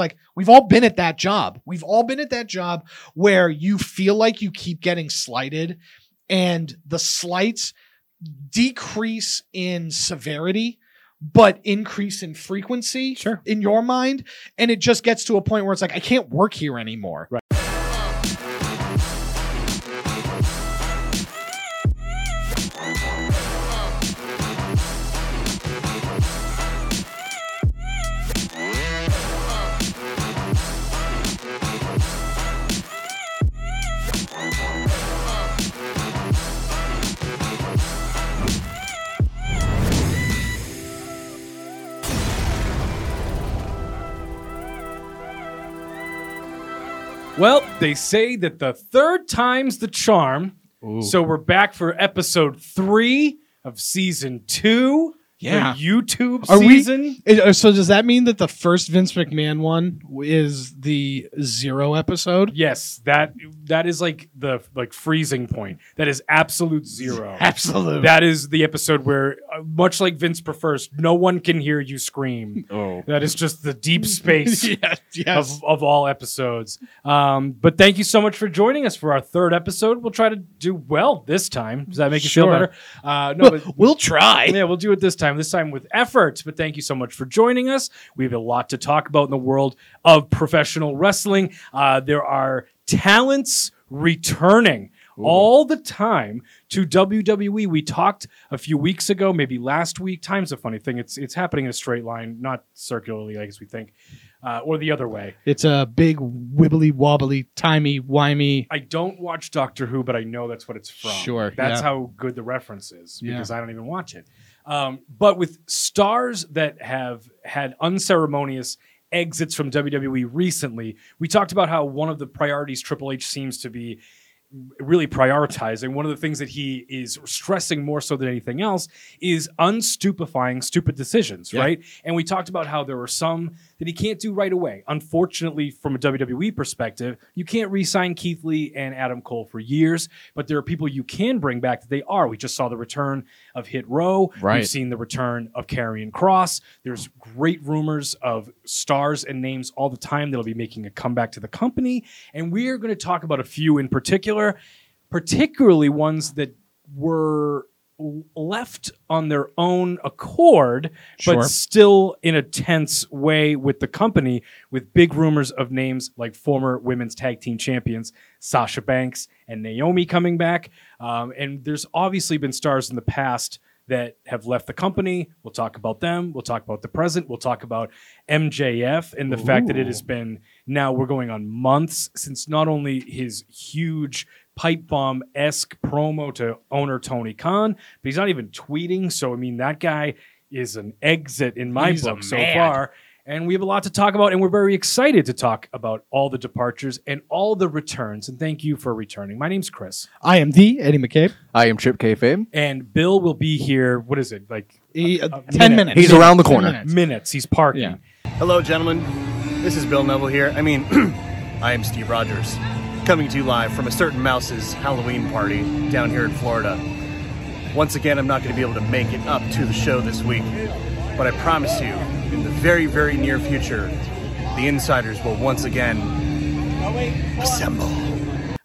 like we've all been at that job. We've all been at that job where you feel like you keep getting slighted and the slights decrease in severity but increase in frequency Sure. in your mind and it just gets to a point where it's like I can't work here anymore. Right. Well, they say that the third time's the charm. So we're back for episode three of season two. Yeah. The YouTube Are season. It- uh, so does that mean that the first Vince McMahon one is the zero episode? Yes, that that is like the like freezing point. That is absolute zero. Absolutely. That is the episode where, uh, much like Vince prefers, no one can hear you scream. oh. That is just the deep space yes, yes. of, of all episodes. Um, but thank you so much for joining us for our third episode. We'll try to do well this time. Does that make you feel better? Uh, no, but we'll try. yeah, we'll do it this time. This time with effort. But thank you so much for joining us. We have a lot to talk about in the world of professional wrestling. Uh, there are talents returning all the time to WWE. We talked a few weeks ago, maybe last week. Time's a funny thing. It's it's happening in a straight line, not circularly, I guess we think, uh, or the other way. It's a big wibbly wobbly, timey wimey. I don't watch Doctor Who, but I know that's what it's from. Sure, That's yeah. how good the reference is Yeah. because I don't even watch it. Um, but with stars that have had unceremonious exits from WWE recently, we talked about how one of the priorities Triple H seems to be really prioritizing. One of the things that he is stressing more so than anything else is unstupefying stupid decisions, Yeah. right? And we talked about how there were some that he can't do right away. Unfortunately, from a WWE perspective, you can't re-sign Keith Lee and Adam Cole for years, but there are people you can bring back that they are. We just saw the return of Hit Row. Right. We've seen the return of Karrion Kross. There's great rumors of stars and names all the time that'll be making a comeback to the company. And we're going to talk about a few in particular, particularly ones that were left on their own accord, Sure. but still in a tense way with the company, with big rumors of names like former women's tag team champions Sasha Banks and Naomi coming back. Um, and there's obviously been stars in the past that have left the company. We'll talk about them. We'll talk about the present. We'll talk about MJF and the fact that it has been now we're going on months since not only his huge pipe bomb esque promo to owner Tony Khan, but he's not even tweeting. So I mean that guy is an exit in my He's book so far. And we have a lot to talk about, and we're very excited to talk about all the departures and all the returns. And thank you for returning. My name's Chris, I am the Eddie McCabe. I am Chip Kayfabe. and Bill will be here. What is it like? He, uh, A ten minute. minutes. He's around the corner. minutes. Minutes. He's parking. Yeah. Hello, gentlemen. This is Bill Neville here. I mean, I am Steve Rogers, coming to you live from a certain mouse's Halloween party down here in Florida. Once again, I'm not going to be able to make it up to the show this week, but I promise you, in the very, very near future, the insiders will once again assemble.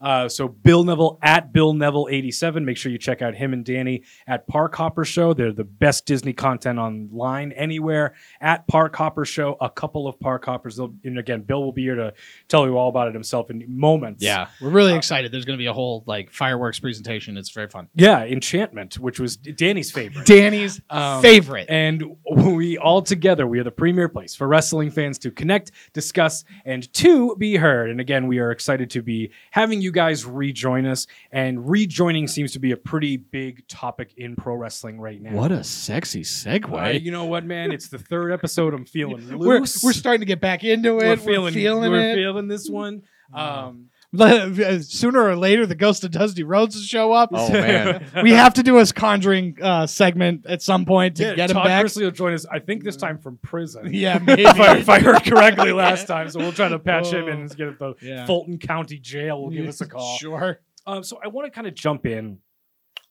Uh, so Bill Neville at Bill Neville eighty seven. Make sure you check out him and Danny at Park Hopper Show. They're the best Disney content online anywhere. At Park Hopper Show, a couple of Park Hoppers. They'll, and again, Bill will be here to tell you all about it himself in moments. Yeah, we're really excited. There's going to be a whole like fireworks presentation. It's very fun. yeah. Enchantment, which was Danny's favorite. Danny's Um, favorite. And we all together, we are the premier place for wrestling fans to connect, discuss, and to be heard. And again, we are excited to be having you guys rejoin us. And rejoining seems to be a pretty big topic in pro wrestling right now. What a sexy segue. Uh, you know what, man? It's the third episode. I'm feeling we're, loose. we're starting to get back into it. We're feeling, feeling we're feeling this one. Um, Sooner or later, the ghost of Dusty Rhodes will show up. Oh, man. we have to do his conjuring uh, segment at some point to yeah, get him Todd back. Chrisley will join us. I think this time from prison. Yeah, maybe. if, I, if I heard correctly last time. So we'll try to patch him in and get at the Yeah. Fulton County Jail. Will give us a call. Sure. Um, so I want to kind of jump in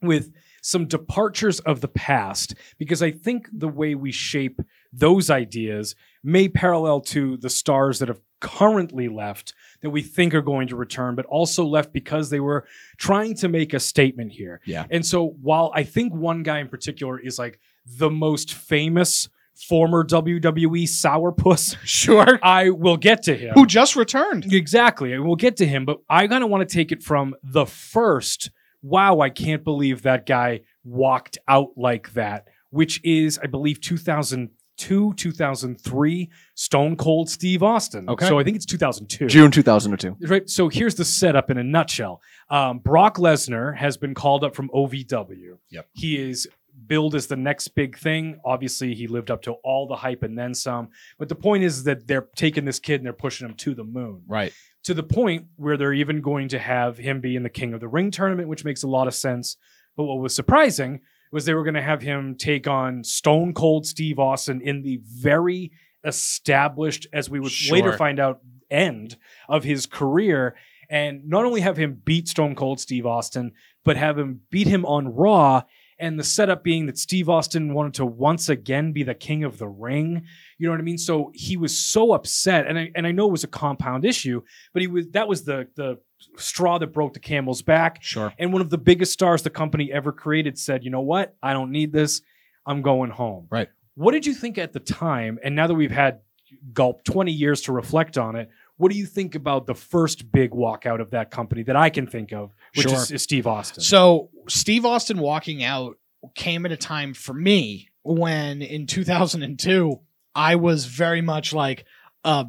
with some departures of the past because I think the way we shape those ideas may parallel to the stars that have currently left that we think are going to return, but also left because they were trying to make a statement here. Yeah. And so while I think one guy in particular is like the most famous former WWE sourpuss, Sure. I will get to him. Who just returned. Exactly. And we'll get to him, but I kind of want to take it from the first. Wow, I can't believe that guy walked out like that, which is, I believe, 2002, 2003, Stone Cold Steve Austin. Okay. So I think it's 2002. June 2002. Right. So here's the setup in a nutshell. Um, Brock Lesnar has been called up from OVW. Yep. He is billed as the next big thing. Obviously, he lived up to all the hype and then some. But the point is that they're taking this kid and they're pushing him to the moon Right. to the point where they're even going to have him be in the King of the Ring tournament, which makes a lot of sense. But what was surprising was they were going to have him take on Stone Cold Steve Austin in the very established, as we would later find out, end of his career. And not only have him beat Stone Cold Steve Austin, but have him beat him on Raw. And the setup being that Steve Austin wanted to once again be the king of the ring. You know what I mean? So he was so upset, and I and I know it was a compound issue, but he was that was the the straw that broke the camel's back. Sure. And one of the biggest stars the company ever created said, "You know what? I don't need this. I'm going home." Right. What did you think at the time? And now that we've had gulp 20 years to reflect on it, what do you think about the first big walkout of that company that I can think of, which Sure. is, is Steve Austin? So Steve Austin walking out came at a time for me when in 2002 I was very much like a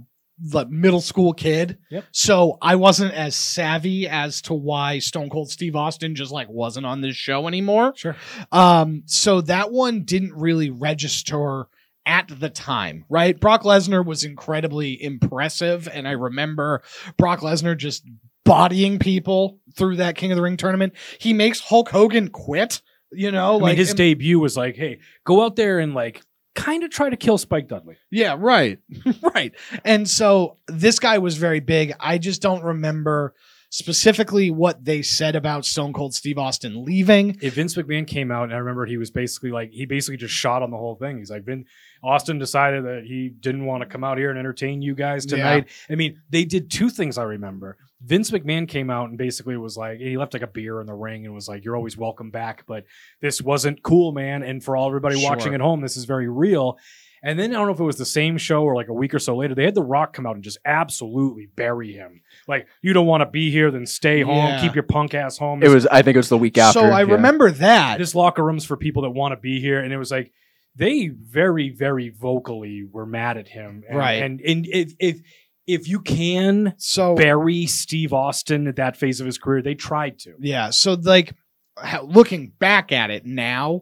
like middle school kid. Yep. So I wasn't as savvy as to why Stone Cold Steve Austin just like wasn't on this show anymore. Sure. Um so that one didn't really register at the time, right? Brock Lesnar was incredibly impressive and I remember Brock Lesnar just bodying people through that King of the Ring tournament. He makes Hulk Hogan quit, you know, I mean, like his and- debut was like, "Hey, go out there and like kind of try to kill Spike Dudley." Yeah, right. right. And so this guy was very big. I just don't remember specifically what they said about Stone Cold Steve Austin leaving. if Vince McMahon came out and I remember he was basically like he basically just shot on the whole thing. He's like Vin Austin decided that he didn't want to come out here and entertain you guys Yeah. tonight. I mean, they did two things I remember. Vince McMahon came out and basically was like he left like a beer in the ring and was like you're always welcome back, but this wasn't cool, man, and for all everybody Sure. watching at home, this is very real. And then I don't know if it was the same show or like a week or so later, they had The Rock come out and just absolutely bury him. Like, you don't want to be here, then stay home, Yeah. keep your punk ass home. It was. I think it was the week after. so I yeah. remember that. this locker room's for people that want to be here and it was like they very very vocally were mad at him and, Right. and and if if if you can So bury steve austin at that phase of his career they tried to Yeah. So like how, looking back at it now,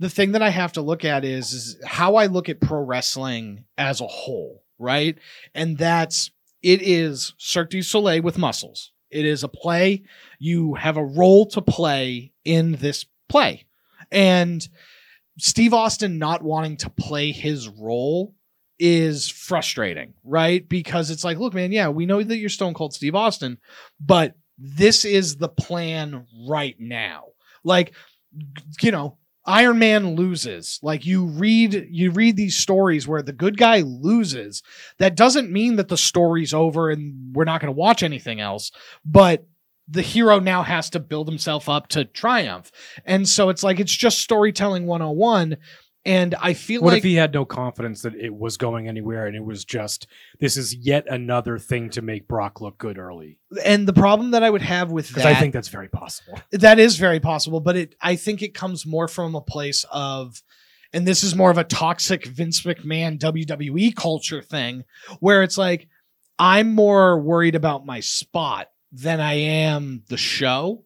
the thing that I have to look at is, is how I look at pro wrestling as a whole, right? And that's it is Cirque du Soleil with muscles. It is a play. You have a role to play in this play. And Steve Austin not wanting to play his role is frustrating, right? Because it's like, look, man, yeah, we know that you're Stone Cold Steve Austin, but this is the plan right now. Like, you know, Iron Man loses. Like you read you read these stories where the good guy loses. That doesn't mean that the story's over and we're not going to watch anything else, but the hero now has to build himself up to triumph. And so it's like it's just storytelling 101 and I feel what like if he had no confidence that it was going anywhere and it was just this is yet another thing to make brock look good early and the problem that I would have with that i think that's very possible That is very possible, but it I think it comes more from a place of and this is more of a toxic Vince McMahon WWE culture thing where it's like I'm more worried about my spot than I am the show.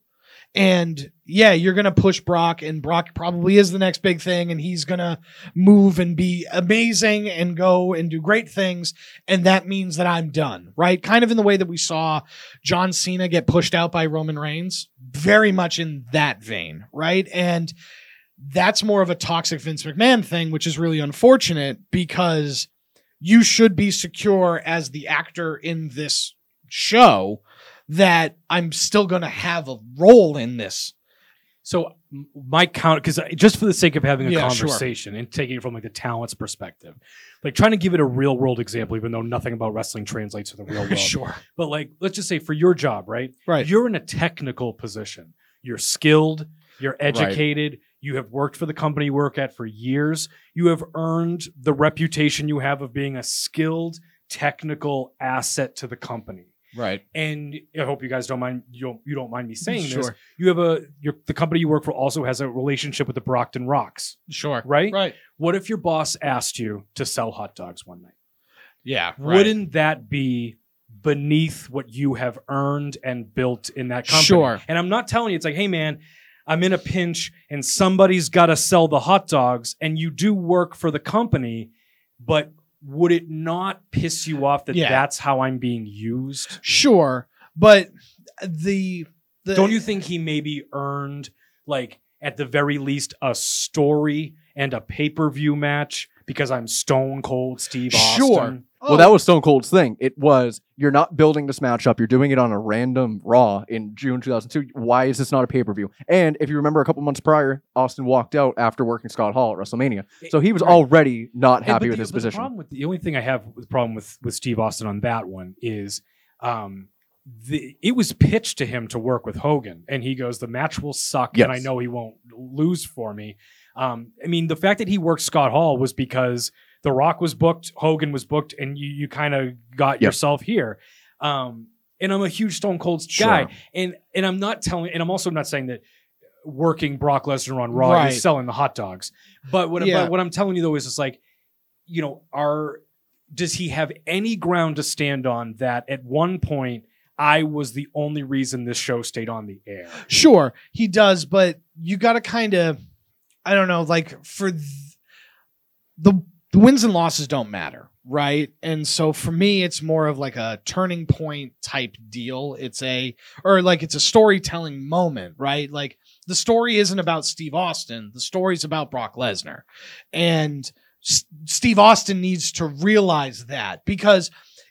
And yeah, you're going to push Brock and Brock probably is the next big thing and he's going to move and be amazing and go and do great things and that means that I'm done, right? Kind of in the way that we saw John Cena get pushed out by Roman Reigns, very much in that vein, right? And that's more of a toxic Vince McMahon thing, which is really unfortunate because you should be secure as the actor in this show that I'm still going to have a role in this. So my count, because just for the sake of having a Yeah, sure. conversation and taking it from like the talent's perspective, like trying to give it a real world example, even though nothing about wrestling translates to the real world. sure. But like, let's just say for your job, right? Right. You're in a technical position. You're skilled. You're educated. You have worked for the company you work at for years. You have earned the reputation you have of being a skilled technical asset to the company. Right. And I hope you guys don't mind you don't, you don't mind me saying this. You have a your the company you work for also has a relationship with the Brockton Rox, Sure. right? Right. What if your boss asked you to sell hot dogs one night? Yeah. Wouldn't that be beneath what you have earned and built in that company? Sure. And I'm not telling you it's like, hey man, I'm in a pinch and somebody's got to sell the hot dogs and you do work for the company, but would it not piss you off that Yeah. that's how I'm being used? Sure. But the, the Don't you think he maybe earned like at the very least a story and a pay-per-view match because I'm Stone Cold Steve Austin? Sure. Well, that was Stone Cold's thing. It was you're not building this matchup. You're doing it on a random Raw in June 2002. Why is this not a pay per view? And if you remember, a couple months prior, Austin walked out after working Scott Hall at WrestleMania, so he was Right. already not happy with the, his the position. problem with the only thing I have with problem with with Steve Austin on that one is um the it was pitched to him to work with Hogan and he goes the match will suck and I know he won't lose for me. Um I mean the fact that he worked Scott Hall was because The Rock was booked, Hogan was booked and you you kind of got Yep. yourself here. Um and I'm a huge Stone Cold Sure. guy and and I'm not telling and I'm also not saying that working Brock Lesnar on Raw Right. is selling the hot dogs. But what, Yeah. but what I'm telling you though is it's like, you know, are does he have any ground to stand on that at one point I was the only reason this show stayed on the air? Sure, he does, but you got to kind of, I don't know, like for th- the the wins and losses don't matter, right? And so for me, it's more of like a turning point type deal. It's a or like it's a storytelling moment, right? Like the story isn't about Steve Austin. The story's about Brock Lesnar, and S- Steve Austin needs to realize that because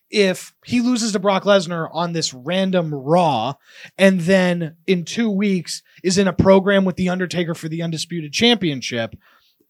if he loses to Brock Lesnar on this random Raw and then in two weeks is in a program with The Undertaker for the Undisputed Championship,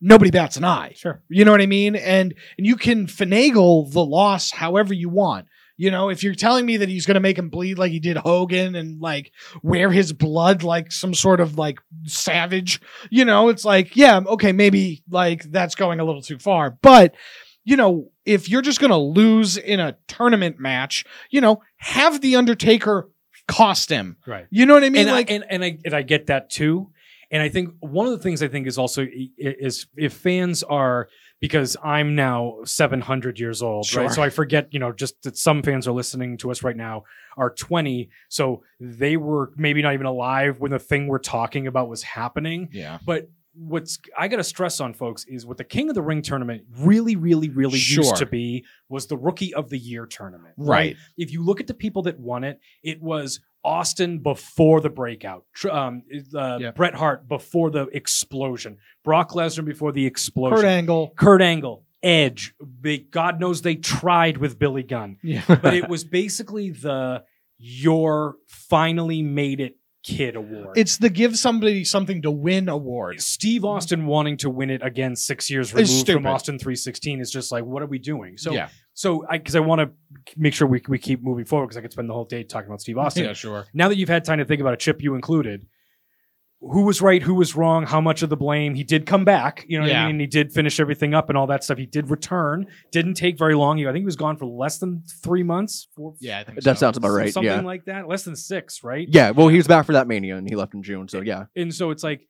nobody bats an eye. Sure. You know what I mean? And and you can finagle the loss however you want. You know, if you're telling me that he's going to make him bleed like he did Hogan and like wear his blood like some sort of like savage, you know, it's like, yeah, okay, maybe like that's going a little too far. But, you know, if you're just going to lose in a tournament match, you know, have the Undertaker cost him. Right. You know what I mean? and, like, I, and and I and I get that too. And I think one of the things I think is also is if fans are because I'm now 700 years old, Sure. right? So I forget, you know, just that some fans are listening to us right now are 20, so they were maybe not even alive when the thing we're talking about was happening. yeah. But what's I got to stress on folks is what the King of the Ring tournament really, really, really Sure. used to be was the Rookie of the Year tournament. Right. If you look at the people that won it, it was Austin before the breakout, um, uh, Yeah. Bret Hart before the explosion, Brock Lesnar before the explosion, Kurt Angle. Kurt Angle, Edge. They, God knows they tried with Billy Gunn, Yeah. but it was basically the your finally made it kid award. It's the give somebody something to win award. Steve Austin wanting to win it again six years removed from. Austin 316 is just like, what are we doing? So, yeah. So I because I want to make sure we, we keep moving forward because I could spend the whole day talking about Steve Austin. Yeah, sure. Now that you've had time to think about it, Chip, you included, who was right, who was wrong, how much of the blame? He did come back, you know what Yeah. I mean? He did finish everything up and all that stuff. He did return. Didn't take very long. He- I think he was gone for less than three months. Four, Yeah, I think that so. sounds about right. Something Yeah. like that. Less than six, right? yeah. Well, he was back for that Mania and he left in June. So yeah. and so it's like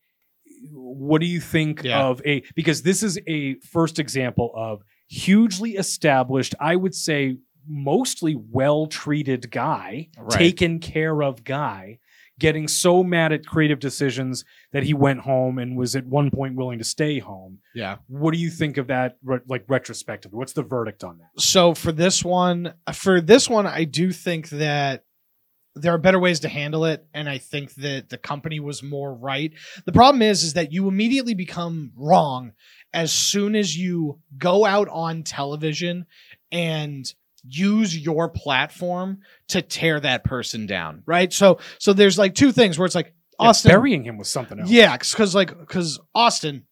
what do you think Yeah. of a because this is a first example of hugely established i would say mostly well treated guy Right. taken care of guy getting so mad at creative decisions that he went home and was at one point willing to stay home Yeah. what do you think of that re- like retrospectively what's the verdict on that So for this one, for this one, I do think that there are better ways to handle it, and I think that the company was more right. The problem is, is that you immediately become wrong as soon as you go out on television and use your platform to tear that person down right so so there's like two things where it's like Yeah, Austin, burying him with something else. yeah, because like because Austin,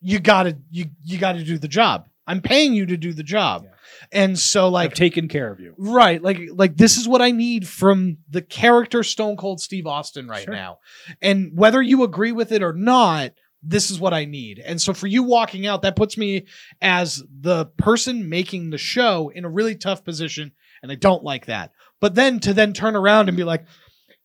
you gotta you you gotta do the job. I'm paying you to do the job, Yeah. and so I've like taken care of you. Right. Like like this is what I need from the character Stone Cold Steve Austin right Sure. now. And whether you agree with it or not, this is what I need. And so for you walking out, that puts me as the person making the show in a really tough position. And I don't like that. But then to then turn around and be like,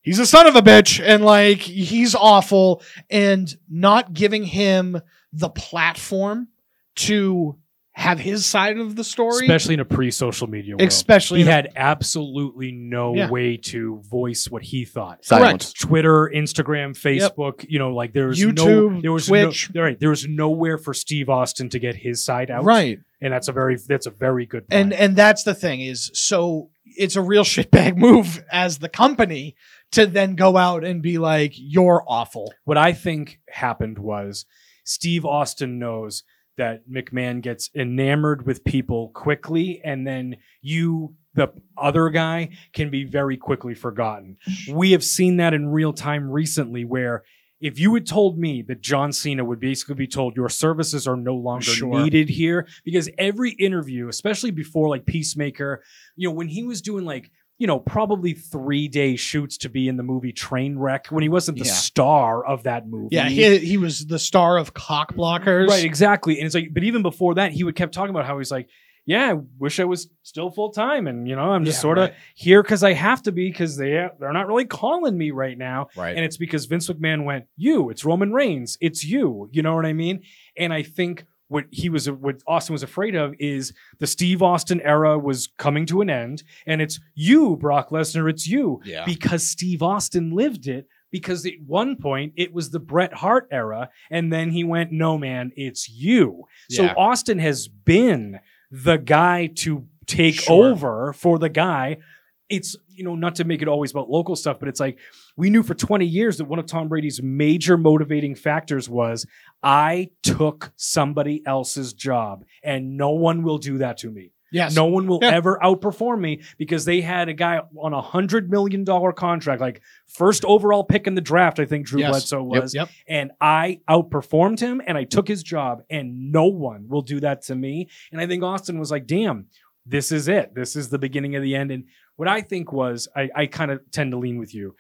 he's a son of a bitch and like he's awful and not giving him the platform to have his side of the story. Especially in a pre-social media world. Especially he in a- had absolutely no Yeah. way to voice what he thought. Silence. Twitter, Instagram, Facebook, you know, like there was no YouTube, there was Twitch. no right, there was nowhere for Steve Austin to get his side out. Right. And that's a very that's a very good point. and and that's the thing is so it's a real shitbag move as the company to then go out and be like you're awful what I think happened was Steve Austin knows that McMahon gets enamored with people quickly, and then you, the other guy, can be very quickly forgotten. We have seen that in real time recently, where if you had told me that John Cena would basically be told your services are no longer Sure. needed here, because every interview, especially before like Peacemaker, you know, when he was doing like you know, probably three day shoots to be in the movie Trainwreck when he wasn't the Yeah. star of that movie. yeah he, he was the star of cock blockers right, exactly. And it's like, but even before that, he would kept talking about how he's like, yeah, I wish I was still full time, and you know, I'm just Yeah, sort of right. here because I have to be because they they're not really calling me right now, right and it's because Vince McMahon went, you, it's Roman Reigns, it's you, you know what I mean? And I think what he was, what Austin was afraid of is the Steve Austin era was coming to an end, and it's you, Brock Lesnar, it's you, yeah because Steve Austin lived it. Because at one point it was the Bret Hart era, and then he went, "No, man, it's you." So Austin has been the guy to take Sure. over for the guy. It's you know not to make it always about local stuff, but it's like we knew for 20 years that one of Tom Brady's major motivating factors was I took somebody else's job, and no one will do that to me. yes No one will Yeah. ever outperform me because they had a guy on a hundred million dollar contract, like first overall pick in the draft. I think Drew Yes. Bledsoe Yep, was, yep and I outperformed him, and I took his job, and no one will do that to me. And I think Austin was like, "Damn, this is it. This is the beginning of the end." And what I think was, I, I kind of tend to lean with you.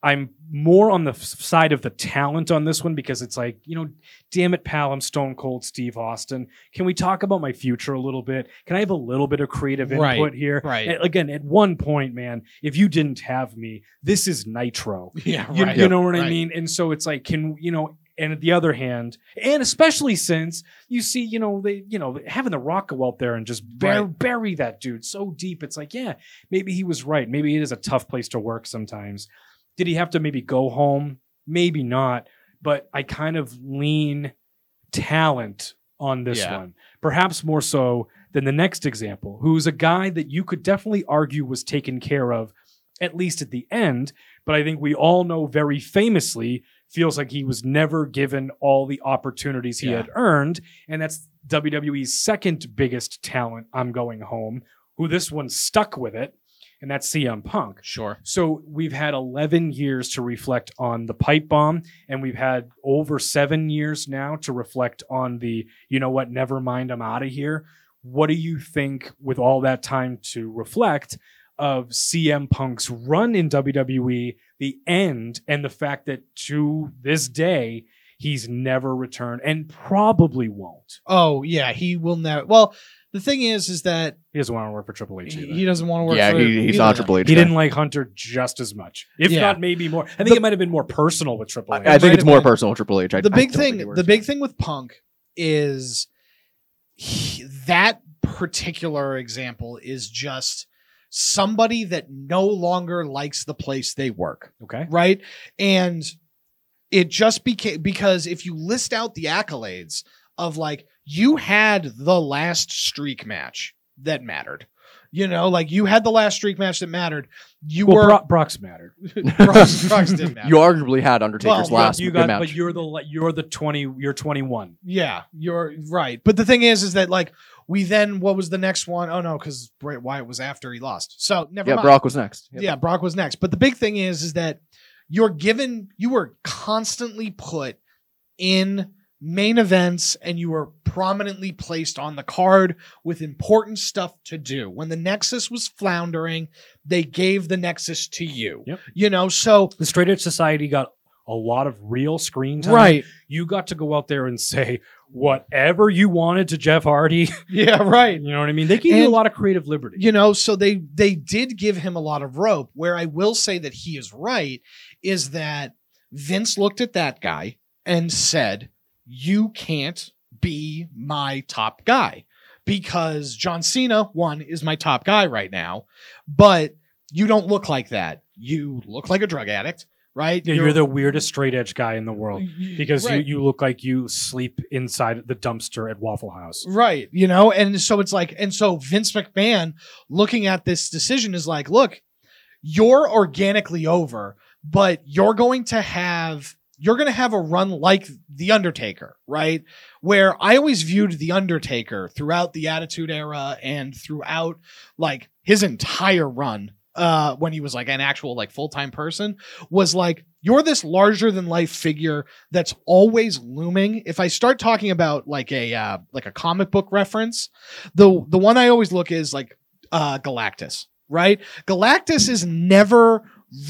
I'm more on the f- side of the talent on this one because it's like, you know, damn it, pal, I'm Stone Cold Steve Austin. Can we talk about my future a little bit? Can I have a little bit of creative Right, input here? right. A- Again, at one point, man, if you didn't have me, this is Nitro. yeah You, right you know what I mean? And so it's like, can you know? And at the other hand, and especially since you see, you know, they, you know, having the Rock go out there and just bur- Right. bury that dude so deep, it's like, yeah, maybe he was right. Maybe it is a tough place to work sometimes. Did he have to maybe go home? Maybe not. But I kind of lean talent on this Yeah. one, perhaps more so than the next example, who's a guy that you could definitely argue was taken care of, at least at the end. But I think we all know very famously feels like he was never given all the opportunities he Yeah. had earned. And that's WWE's second biggest talent, I'm going home, who this one stuck with it. And that's CM Punk. sure So we've had 11 years to reflect on the pipe bomb, and we've had over seven years now to reflect on the, you know what, never mind, I'm out of here. What do you think, with all that time to reflect, of CM Punk's run in WWE, the end, and the fact that to this day, he's never returned and probably won't? oh yeah he will never well the thing is is that He doesn't want to work for Triple H he, either. he doesn't want to work yeah, for he, he's either. not Triple H. He didn't like Hunter just as much, if Yeah. not maybe more. I think The- it might have been more personal with Triple I, H. I think it's more been- personal. With Triple H. I, the big don't think thing the big thing with punk is he- that particular example is just somebody that no longer likes the place they work okay. right and it just became because if you list out the accolades of like you had the last streak match that mattered you know like you had the last streak match that mattered you Well, were Brock, Brock's mattered. Brock's- Brock's didn't matter. You arguably had Undertaker's Well, last you good got, match. but you're the you're the twenty. You're twenty one. Yeah, you're right. But the thing is, is that like we then what was the next one? Oh no, because Bray Wyatt was after he lost. So never yeah, mind. Brock was next. Yep. Yeah, Brock was next. But the big thing is, is that you're given you were constantly put in main events and you were prominently placed on the card with important stuff to do. When the Nexus was floundering, they gave the Nexus to you. Yep. You know, so The Straight Edge Society got a lot of real screen time. right. You got to go out there and say whatever you wanted to Jeff Hardy. Yeah, right. You know what I mean? They gave you a lot of creative liberty. you know so they they did give him a lot of rope where i will say that he is right is that vince looked at that guy and said you can't be my top guy because john cena one is my top guy right now but you don't look like that you look like a drug addict right Yeah, you're, the weirdest straight edge guy in the world mm-hmm. because Right. you, you look like you sleep inside the dumpster at Waffle House. Right. You know, and so it's like, and so Vince McMahon looking at this decision is like, look, you're organically over, but you're going to have you're going to have a run like the Undertaker, right? Where I always viewed the Undertaker throughout the Attitude Era and throughout like his entire run uh when he was like an actual like full-time person was like you're this larger than life figure that's always looming. If i start talking about like a uh like a comic book reference the the one i always look is like uh galactus right? Galactus is never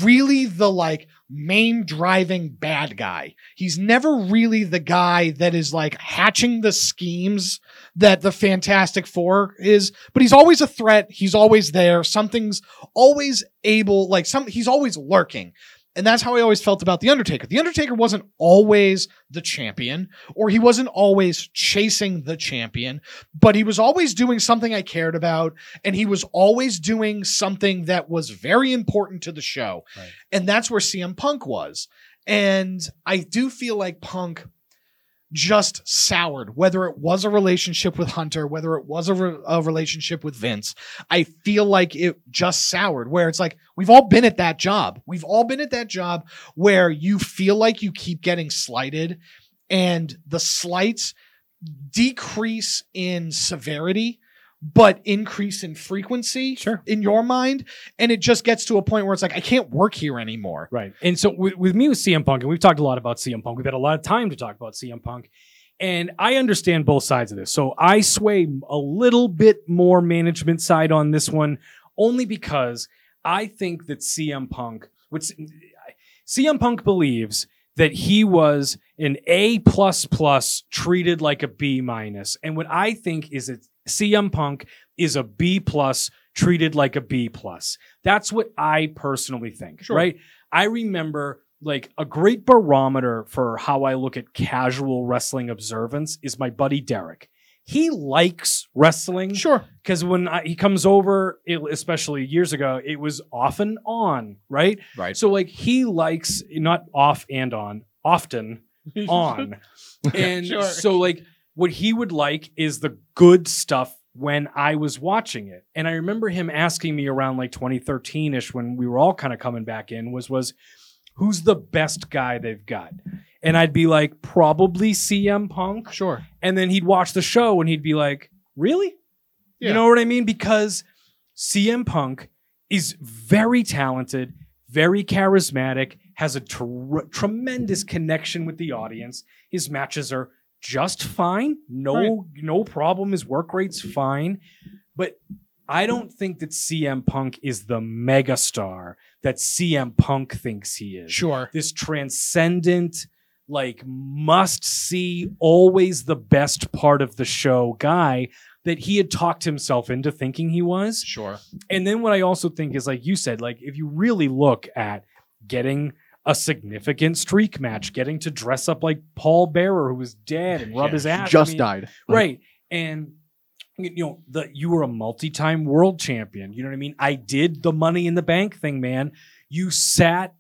really the like main driving bad guy. He's never really the guy that is like hatching the schemes that the fantastic four is but he's always a threat. He's always there. Something's always able like some he's always lurking and that's how I always felt about The Undertaker. The Undertaker wasn't always the champion, or he wasn't always chasing the champion, but he was always doing something I cared about, and he was always doing something that was very important to the show. Right. And that's where CM Punk was. And I do feel like Punk just soured, whether it was a relationship with Hunter, whether it was a, re- a relationship with Vince. I feel like it just soured, where it's like, we've all been at that job. We've all been at that job where you feel like you keep getting slighted and the slights decrease in severity but increase in frequency Sure. in your mind and it just gets to a point where it's like i can't work here anymore Right. And so with, with me with CM Punk, and we've talked a lot about CM Punk, we've had a lot of time to talk about CM Punk. And I understand both sides of this. So I sway a little bit more management side on this one, only because I think that CM Punk, which CM Punk believes that he was an A plus plus treated like a B minus. And what I think is that CM Punk is a B plus treated like a B plus. That's what I personally think. Sure. Right. I remember like a great barometer for how I look at casual wrestling observance is my buddy Derek. He likes wrestling sure because when I, he comes over, it, especially years ago, it was off and on, right? right So like he likes not off and on, often on, and Sure. so like what he would like is the good stuff when I was watching it. And I remember him asking me around like 2013 ish when we were all kind of coming back in was was who's the best guy they've got. And I'd be like, probably CM Punk. sure And then he'd watch the show and he'd be like, Really? Yeah. You know what I mean? Because CM Punk is very talented, very charismatic, has a tr- tremendous connection with the audience. His matches are just fine. No, Right. no problem. His work rate's fine. But I don't think that CM Punk is the megastar that CM Punk thinks he is sure this transcendent like must see always the best part of the show guy that he had talked himself into thinking he was sure and then what i also think is like you said like if you really look at getting a significant streak match getting to dress up like paul bearer who was dead and rub Yeah, his ass. I Just mean, died. right. And you know the you were a multi-time world champion. You know what i mean? I did the money in the bank thing man. You sat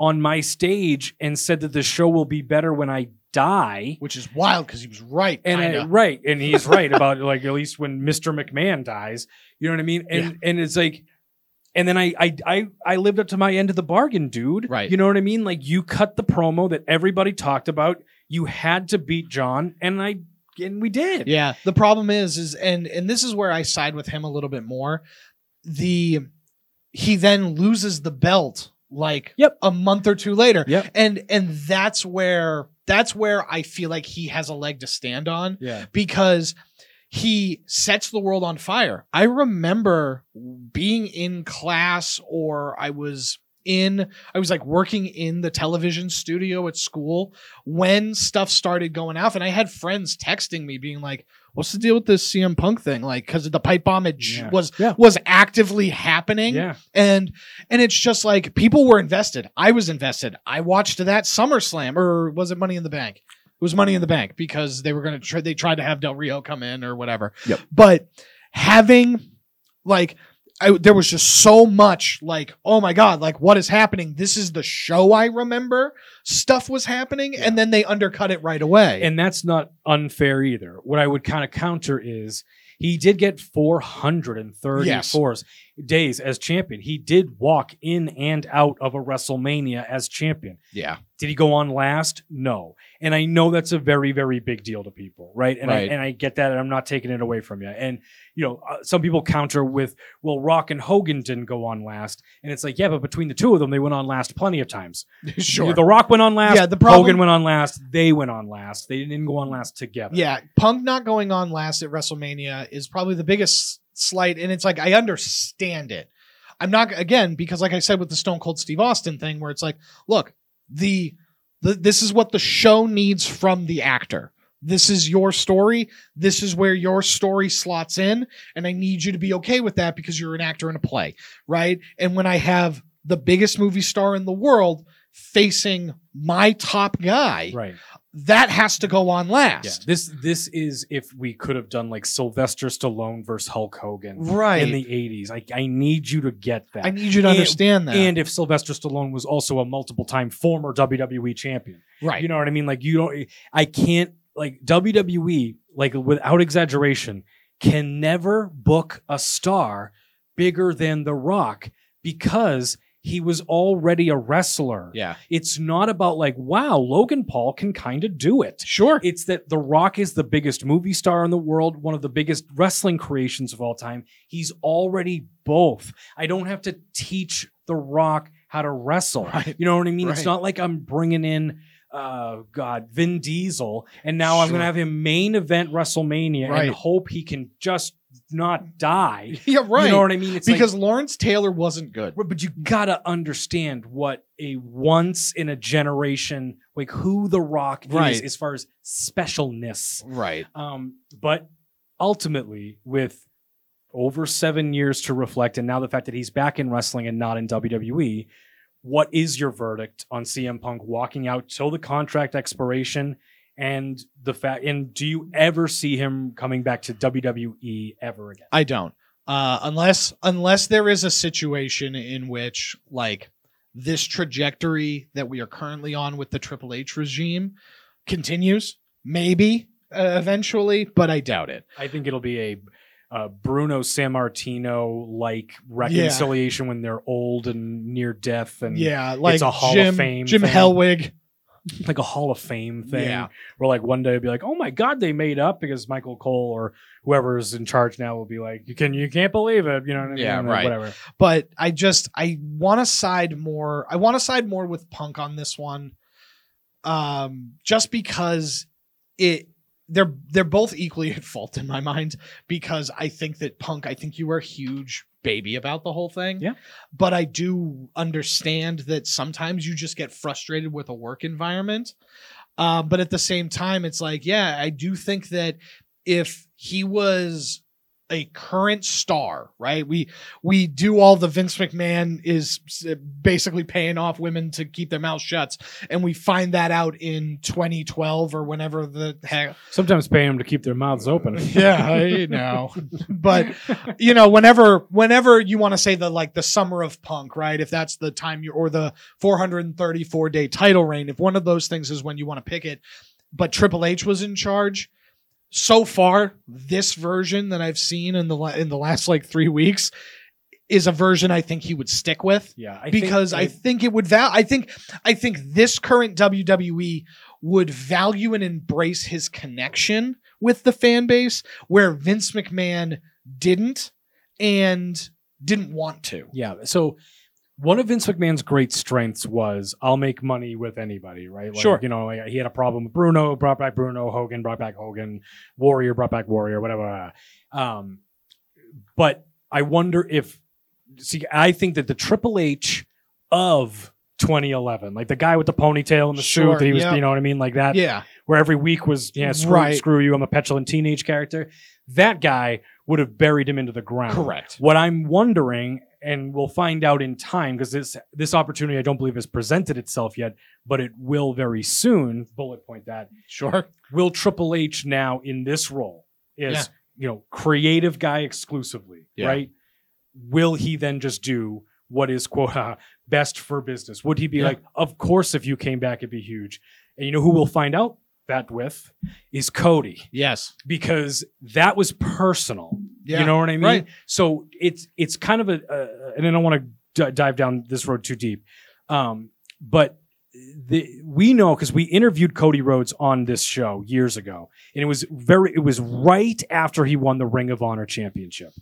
on my stage and said that the show will be better when i die. Which is wild because he was right and I, right. And he's right about like at least when mr mcmahon dies. You know what i mean? And and it's like and then I, I I I lived up to my end of the bargain, dude. Right. You know what I mean? Like you cut the promo that everybody talked about. You had to beat John, and I and we did. Yeah. The problem is, is and and this is where I side with him a little bit more. The he then loses the belt like Yep. a month or two later. Yep. And and that's where that's where I feel like he has a leg to stand on Yeah. because he sets the world on fire. I remember being in class or I was in I was like working in the television studio at school when stuff started going off and I had friends texting me being like what's the deal with this CM Punk thing like cuz the pipe bomb j- Yeah. was Yeah. was actively happening Yeah. and and it's just like people were invested. I was invested. I watched that SummerSlam or was it Money in the Bank? It was Money in the Bank because they were going to try. They tried to have Del Rio come in or whatever. Yep. But having like. I, there was just so much like, oh my God, like what is happening? This is the show I remember stuff was happening, and then they undercut it right away. And that's not unfair either. What I would kind of counter is he did get 434 days as champion. He did walk in and out of a WrestleMania as champion. yeah. Did he go on last? No. And I know that's a very, very big deal to people, right? And Right. I and I get that, and I'm not taking it away from you. And you know, uh, some people counter with, "Well, Rock and Hogan didn't go on last," and it's like, yeah, but between the two of them, they went on last plenty of times. Sure. The Rock went on last. Yeah, the problem- Hogan went on last. They went on last. They didn't go on last together. Yeah, Punk not going on last at WrestleMania is probably the biggest slight, and it's like I understand it. I'm not again because, like I said, with the Stone Cold Steve Austin thing, where it's like, look, the, the this is what the show needs from the actor. This is your story. This is where your story slots in, and I need you to be okay with that because you're an actor in a play, right? And when I have the biggest movie star in the world facing my top guy, Right. That has to go on Yeah. last. This this is if we could have done like Sylvester Stallone versus Hulk Hogan Right. in the 80s. I, I need you to get that. I need you to And- understand that. and if Sylvester Stallone was also a multiple time former WWE champion. right. You know what I mean? Like you don't I can't like WWE, like without exaggeration, can never book a star bigger than The Rock because he was already a wrestler. yeah. It's not about like, wow, Logan Paul can kind of do it. Sure. It's that The Rock is the biggest movie star in the world, one of the biggest wrestling creations of all time. He's already both. I don't have to teach The Rock how to wrestle. Right. You know what I mean? It's not like I'm bringing in, uh, God, Vin Diesel, and now I'm going to have him main event WrestleMania Right. and hope he can just not die. yeah, right. You know what I mean? It's like- because Lawrence Taylor wasn't good. but you gotta understand what a once in a generation, like who The Rock is as far as specialness. Right. Um, but ultimately, with over seven years to reflect, and now the fact that he's back in wrestling and not in WWE, what is your verdict on CM Punk walking out till the contract expiration? And the fact, and do you ever see him coming back to WWE ever again? I don't. Uh, unless unless there is a situation in which like this trajectory that we are currently on with the Triple H regime continues, maybe uh, eventually, but I doubt it. I think it'll be a uh, Bruno Sammartino like reconciliation when they're old and near death, and yeah, like it's a Hall of Jim, Fame Jim thing. Hellwig. Like a Hall of Fame thing. Yeah. Where like one day it'll be like, oh my god, they made up because Michael Cole or whoever's in charge now will be like, you can you can't believe it, you know? What I mean? Yeah, right. Whatever. but I just I want to side more. I want to side more with Punk on this one, um, just because it they're they're both equally at fault in my mind. Because I think that Punk, I think you were a huge baby about the whole thing. Yeah. but I do understand that sometimes you just get frustrated with a work environment. Uh, but at the same time, it's like, yeah, I do think that if he was a current star, right? We we do all the Vince McMahon is basically paying off women to keep their mouths shut, and we find that out in 2012 or whenever the heck. Sometimes paying them to keep their mouths open. Yeah, I know, but you know, whenever whenever you want to say the like the summer of punk, right? If that's the time you or the 434 day title reign, if one of those things is when you want to pick it, but Triple H was in charge. So far, this version that I've seen in the la- in the last like three weeks is a version I think he would stick with Yeah, I because I think think it would val. I think I think this current WWE would value and embrace his connection with the fan base, where Vince McMahon didn't and didn't want to. Yeah. So one of Vince McMahon's great strengths was I'll make money with anybody, right? Like, Sure. You know, like, he had a problem with Bruno, brought back Bruno, Hogan, brought back Hogan, Warrior, brought back Warrior, whatever. Um, but I wonder if, see, I think that the Triple H of 2011, like the guy with the ponytail and the Sure, suit that he was, yeah. you know what I mean? Like that, Yeah. where every week was, yeah, screw, Right. screw you, I'm a petulant teenage character. That guy would have buried him into the ground. Correct. What I'm wondering, and we'll find out in time, because this this opportunity I don't believe has presented itself yet, but it will very soon. Bullet point that. Sure. Will Triple H now in this role is Yeah. you know creative guy exclusively, Yeah. right? Will he then just do what is quote uh, best for business? Would he be Yeah. like, of course, if you came back, it'd be huge. And you know who we'll find out that with is Cody Yes. because that was personal. Yeah. You know what I mean? Right. So it's it's kind of a, uh, and I don't want to d- dive down this road too deep, um, but the, we know because we interviewed Cody Rhodes on this show years ago, and it was very it was right after he won the Ring of Honor championship,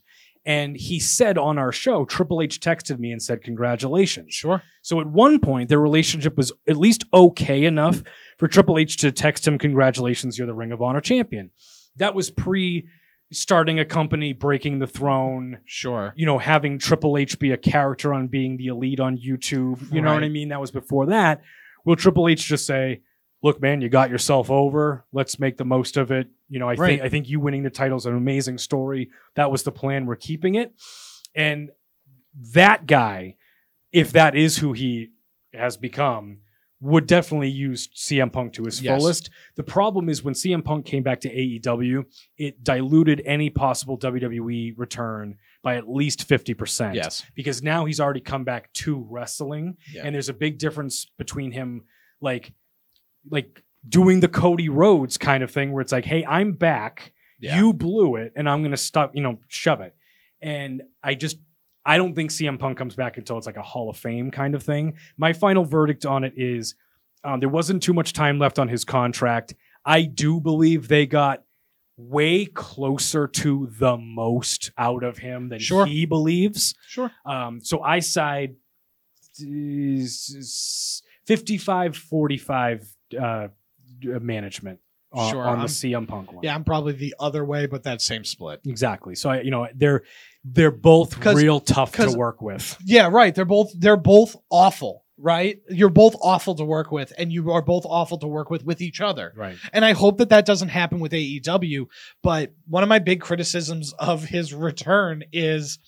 and he said on our show, Triple H texted me and said congratulations. Sure. So at one point, their relationship was at least okay enough for Triple H to text him, Congratulations, you're the Ring of Honor champion. That was pre starting a company, breaking the throne, Sure. you know, having Triple H be a character on being the elite on YouTube. You know what I mean? That was before that. Will Triple H just say, Look, man, you got yourself over. Let's make the most of it. You know, I Right. think I think you winning the title is an amazing story. That was the plan. We're keeping it. And that guy, if that is who he has become, would definitely use CM Punk to his Yes. fullest. The problem is when CM Punk came back to AEW, it diluted any possible WWE return by at least 50%. Yes. Because now he's already come back to wrestling. Yeah. And there's a big difference between him like like doing the Cody Rhodes kind of thing where it's like, hey, I'm back. Yeah. You blew it, and I'm gonna stop, you know, shove it. And I just I don't think CM Punk comes back until it's like a Hall of Fame kind of thing. My final verdict on it is um, there wasn't too much time left on his contract. I do believe they got way closer to the most out of him than Sure. he believes. Sure. Um, so I side 55 45 uh, management on, Sure, on I'm- CM Punk one. Yeah, I'm probably the other way, but that same split. Exactly. So I, you know, they're they're both real tough to work with. Yeah, right. They're both they're both awful, right? You're both awful to work with, and you are both awful to work with with each other. Right. And I hope that that doesn't happen with AEW. But one of my big criticisms of his return is,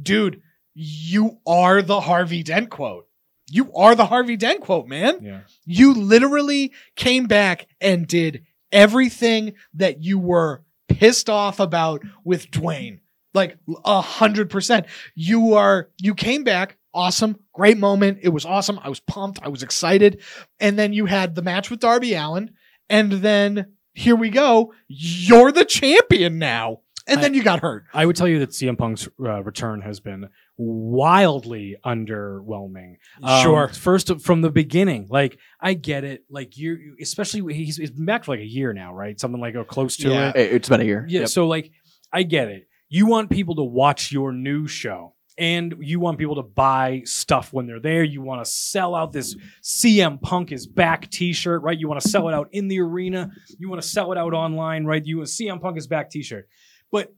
dude, you are the Harvey Dent quote. You are the Harvey Dent quote, man. Yeah. You literally came back and did everything that you were pissed off about with Dwayne. Like a hundred percent. You are, you came back. Awesome. Great moment. It was awesome. I was pumped. I was excited. And then you had the match with Darby Allin. And then here we go. You're the champion now. And then you got hurt. I would tell you that CM Punk's uh, return has been wildly underwhelming. Um, Sure. First from the beginning, like I get it. Like you, especially he's, he's been back for like a year now, right? Something like oh, close to Yeah. it. Hey, It's been a year. Yeah. Yep. So like, I get it. You want people to watch your new show. And you want people to buy stuff when they're there. You want to sell out this CM Punk is back T-shirt, right? You want to sell it out in the arena. You want to sell it out online, right? You want CM Punk is back T-shirt. But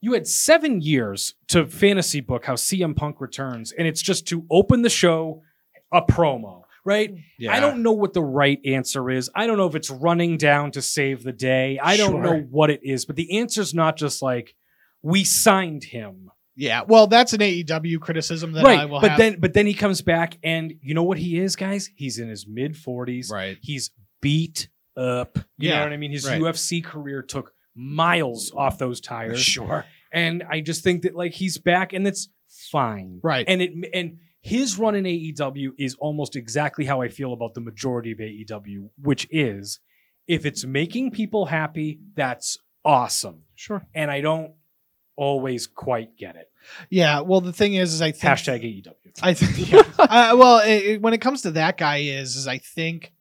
you had seven years to fantasy book how CM Punk returns, and it's just to open the show, a promo, right? Yeah. I don't know what the right answer is. I don't know if it's running down to save the day. I don't Sure. know what it is, but the answer's not just like we signed him, Yeah. Well, that's an AEW criticism that I right? will But have. then, but then he comes back, and you know what he is, guys? He's in his mid forties. right. He's beat up. You Yeah, know what I mean? His right. UFC career took miles off those tires, Sure. and I just think that like he's back, and it's fine. Right. And it and his run in AEW is almost exactly how I feel about the majority of AEW, which is if it's making people happy, that's awesome. Sure. And I don't always quite get it. Yeah. Well, the thing is, is I think Hashtag AEW. I think. Yeah. uh, well, it, it- when it comes to that guy, is is I think.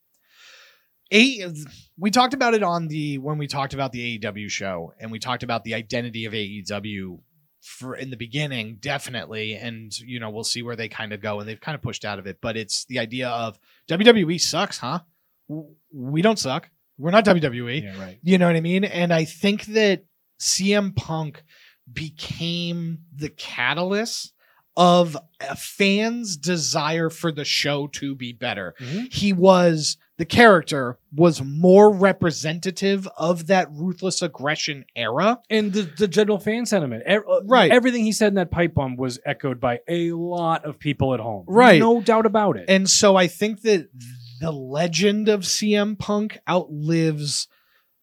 A, we talked about it on the when we talked about the AEW show, and we talked about the identity of AEW for in the beginning, definitely. And you know, we'll see where they kind of go. And they've kind of pushed out of it. But it's the idea of WWE sucks, huh? We don't suck. We're not WWE. Yeah, right. You know what I mean? And I think that CM Punk became the catalyst of a fan's desire for the show to be better. Mhm. He was the character was more representative of that ruthless aggression era. And the, the general fan sentiment, E- uh, Right. Everything he said in that pipe bomb was echoed by a lot of people at home. Right. No doubt about it. And so I think that the legend of CM Punk outlives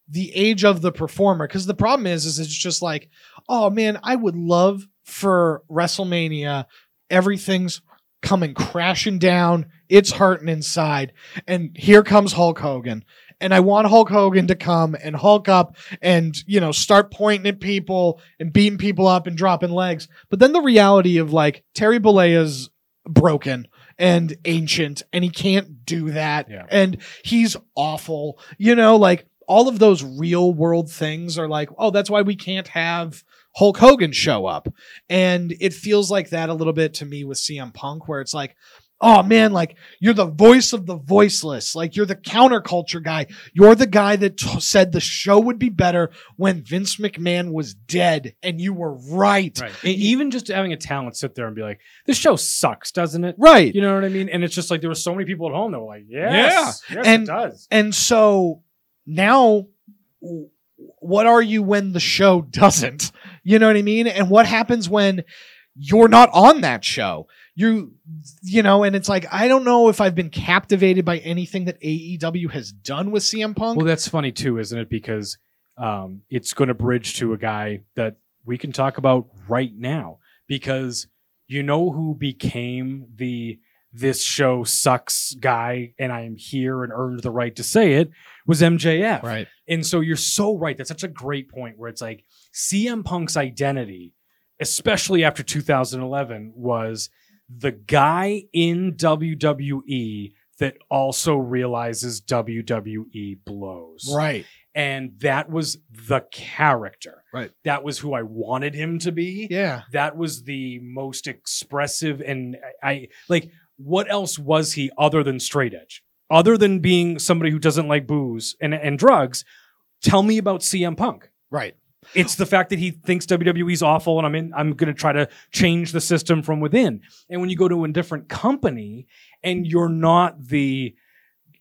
the age of the performer because the problem is is it's just like, oh man, I would love for WrestleMania everything's coming crashing down, it's hurting inside, and here comes Hulk Hogan. And I want Hulk Hogan to come and Hulk up and, you know, start pointing at people and beating people up and dropping legs. But then the reality of like Terry Bollea's broken and ancient and he can't do that Yeah. and he's awful you know like all of those real world things are like oh that's why we can't have Hulk Hogan show up and it feels like that a little bit to me with CM Punk where it's like oh man like you're the voice of the voiceless like you're the counterculture guy you're the guy that t- said the show would be better when Vince McMahon was dead and you were right right. Even just having a talent sit there and be like, this show sucks, doesn't it? right You know what I mean? And it's just like there were so many people at home that were like, yes, yes, And- it does. And so now, what are you when the show doesn't? You know what I mean? And what happens when you're not on that show? You, you know, and it's like, I don't know if I've been captivated by anything that AEW has done with CM Punk. Well, that's funny too, isn't it? Because um, it's going to bridge to a guy that we can talk about right now. Because you know who became the this show sucks guy, and I am here and earned the right to say it was MJF. right. And so you're so right. That's such a great point where it's like CM Punk's identity, especially after 2011, was the guy in WWE that also realizes WWE blows. Right. And that was the character. Right. That was who I wanted him to be. Yeah. That was the most expressive and I, I like what else was he other than straight edge? Other than being somebody who doesn't like booze and, and drugs, tell me about CM Punk. Right. It's the fact that he thinks WWE's awful and I'm in I'm gonna try to change the system from within. And when you go to a different company and you're not the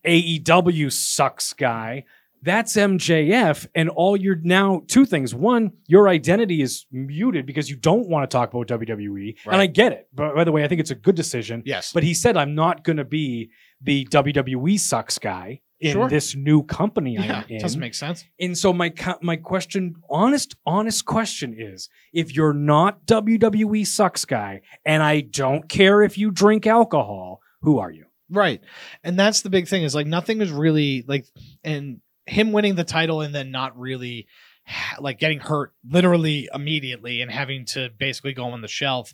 AEW sucks guy, that's MJF. And all you're now two things. One, your identity is muted because you don't want to talk about WWE. And I get it. But by the way, I think it's a good decision. Yes. But he said, I'm not going to be the WWE sucks guy in Sure. this new company yeah. I'm in. Doesn't make sense. and so my my question, honest, honest question is, if you're not WWE sucks guy, and I don't care if you drink alcohol, who are you? Right. And that's the big thing is like nothing is really like and him winning the title and then not really like getting hurt literally immediately and having to basically go on the shelf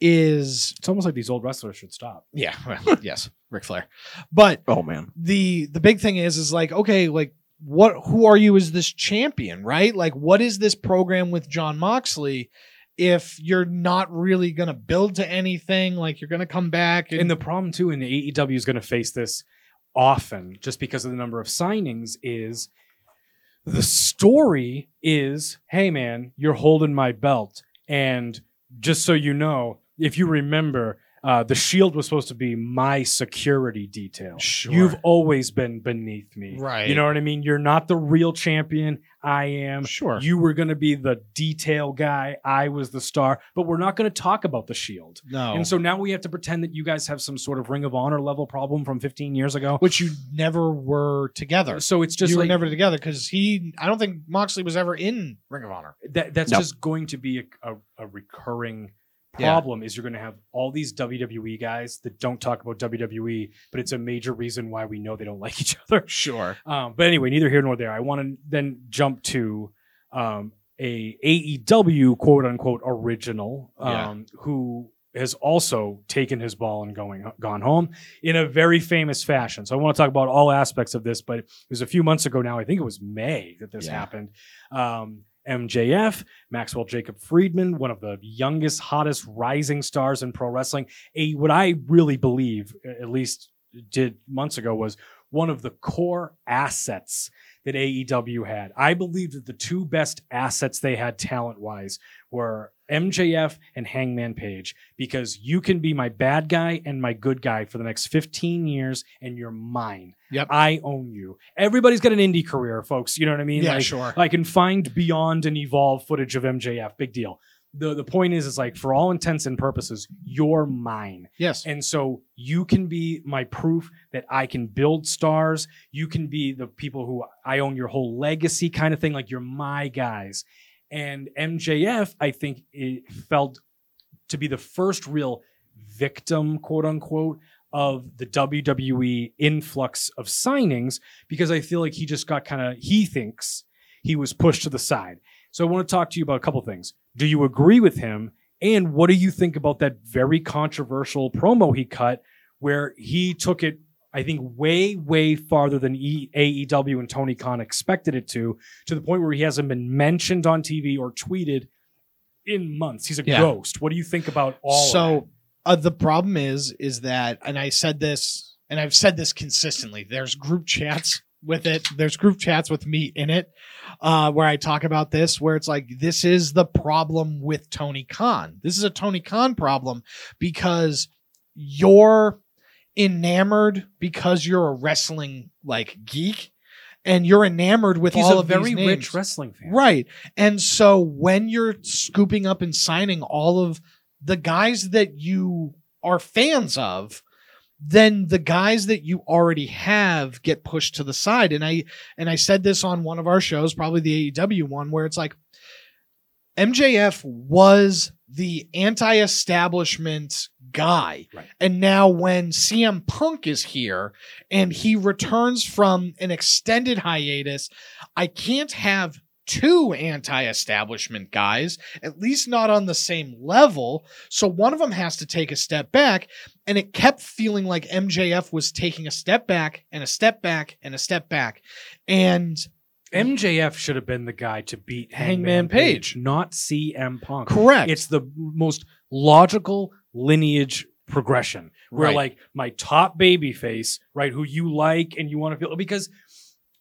is It's almost like these old wrestlers should stop. yeah, well, yes, Ric Flair. But Oh man. the the big thing is is like okay, like what who are you as this champion, right? Like what is this program with Jon Moxley if you're not really going to build to anything, like you're going to come back and, And the problem too, and the AEW is going to face this often, just because of the number of signings, is the story is, hey man, you're holding my belt, and just so you know, if you remember. Uh, the shield was supposed to be my security detail. Sure. You've always been beneath me. Right. You know what I mean? You're not the real champion. I am. Sure. You were going to be the detail guy. I was the star. But we're not going to talk about the shield. no. And so now we have to pretend that you guys have some sort of Ring of Honor level problem from 15 years ago. which you never were together. So it's just you like were never together because he. I don't think Moxley was ever in Ring of Honor. that, that's No. just going to be a, a, a recurring Yeah. problem is you're going to have all these WWE guys that don't talk about WWE, but it's a major reason why we know they don't like each other. Sure. Um, but anyway, neither here nor there. I want to then jump to um, a AEW quote unquote original Yeah. um, who has also taken his ball and going gone home in a very famous fashion. So I want to talk about all aspects of this, but it was a few months ago now. I think it was May that this Yeah. happened. Um, MJF, Maxwell Jacob Friedman, one of the youngest, hottest rising stars in pro wrestling. A what I really believe, at least did months ago, was one of the core assets that AEW had. I believe that the two best assets they had talent wise were MJF and Hangman Page because you can be my bad guy and my good guy for the next 15 years and you're mine. Yep. I own you. Everybody's got an indie career, folks. You know what I mean? Yeah, Like, sure. I can find beyond and evolve footage of MJF. Big deal. The the point is is like for all intents and purposes, you're mine. Yes. And so you can be my proof that I can build stars. You can be the people who I own your whole legacy kind of thing. Like you're my guys. And MJF, I think it felt to be the first real victim, quote unquote, of the WWE influx of signings because I feel like he just got kind of, he thinks he was pushed to the side. So I want to talk to you about a couple things. Do you agree with him? And what do you think about that very controversial promo he cut where he took it, I think, way, way farther than e- AEW and Tony Khan expected it to, to the point where he hasn't been mentioned on TV or tweeted in months. He's a Yeah. ghost. What do you think about all so uh, the problem is is that and i said this and i've said this consistently there's group chats with it there's group chats with me in it uh, where i talk about this where it's like this is the problem with tony khan this is a tony khan problem because you're enamored because you're a wrestling like geek and you're enamored with He's all a of very these names. rich wrestling fan. Right. And so when you're scooping up and signing all of the guys that you are fans of, then the guys that you already have get pushed to the side. And I and I said this on one of our shows, probably the AEW one, where it's like MJF was the anti-establishment guy. Right. And now when CM Punk is here and he returns from an extended hiatus, I can't have two anti-establishment guys, at least not on the same level. So one of them has to take a step back, and it kept feeling like MJF was taking a step back and a step back and a step back. And MJF should have been the guy to beat Hangman, Hangman Page, Page. not CM Punk. correct. It's the most logical lineage progression where Right. like my top baby face, right, who you like and you want to feel because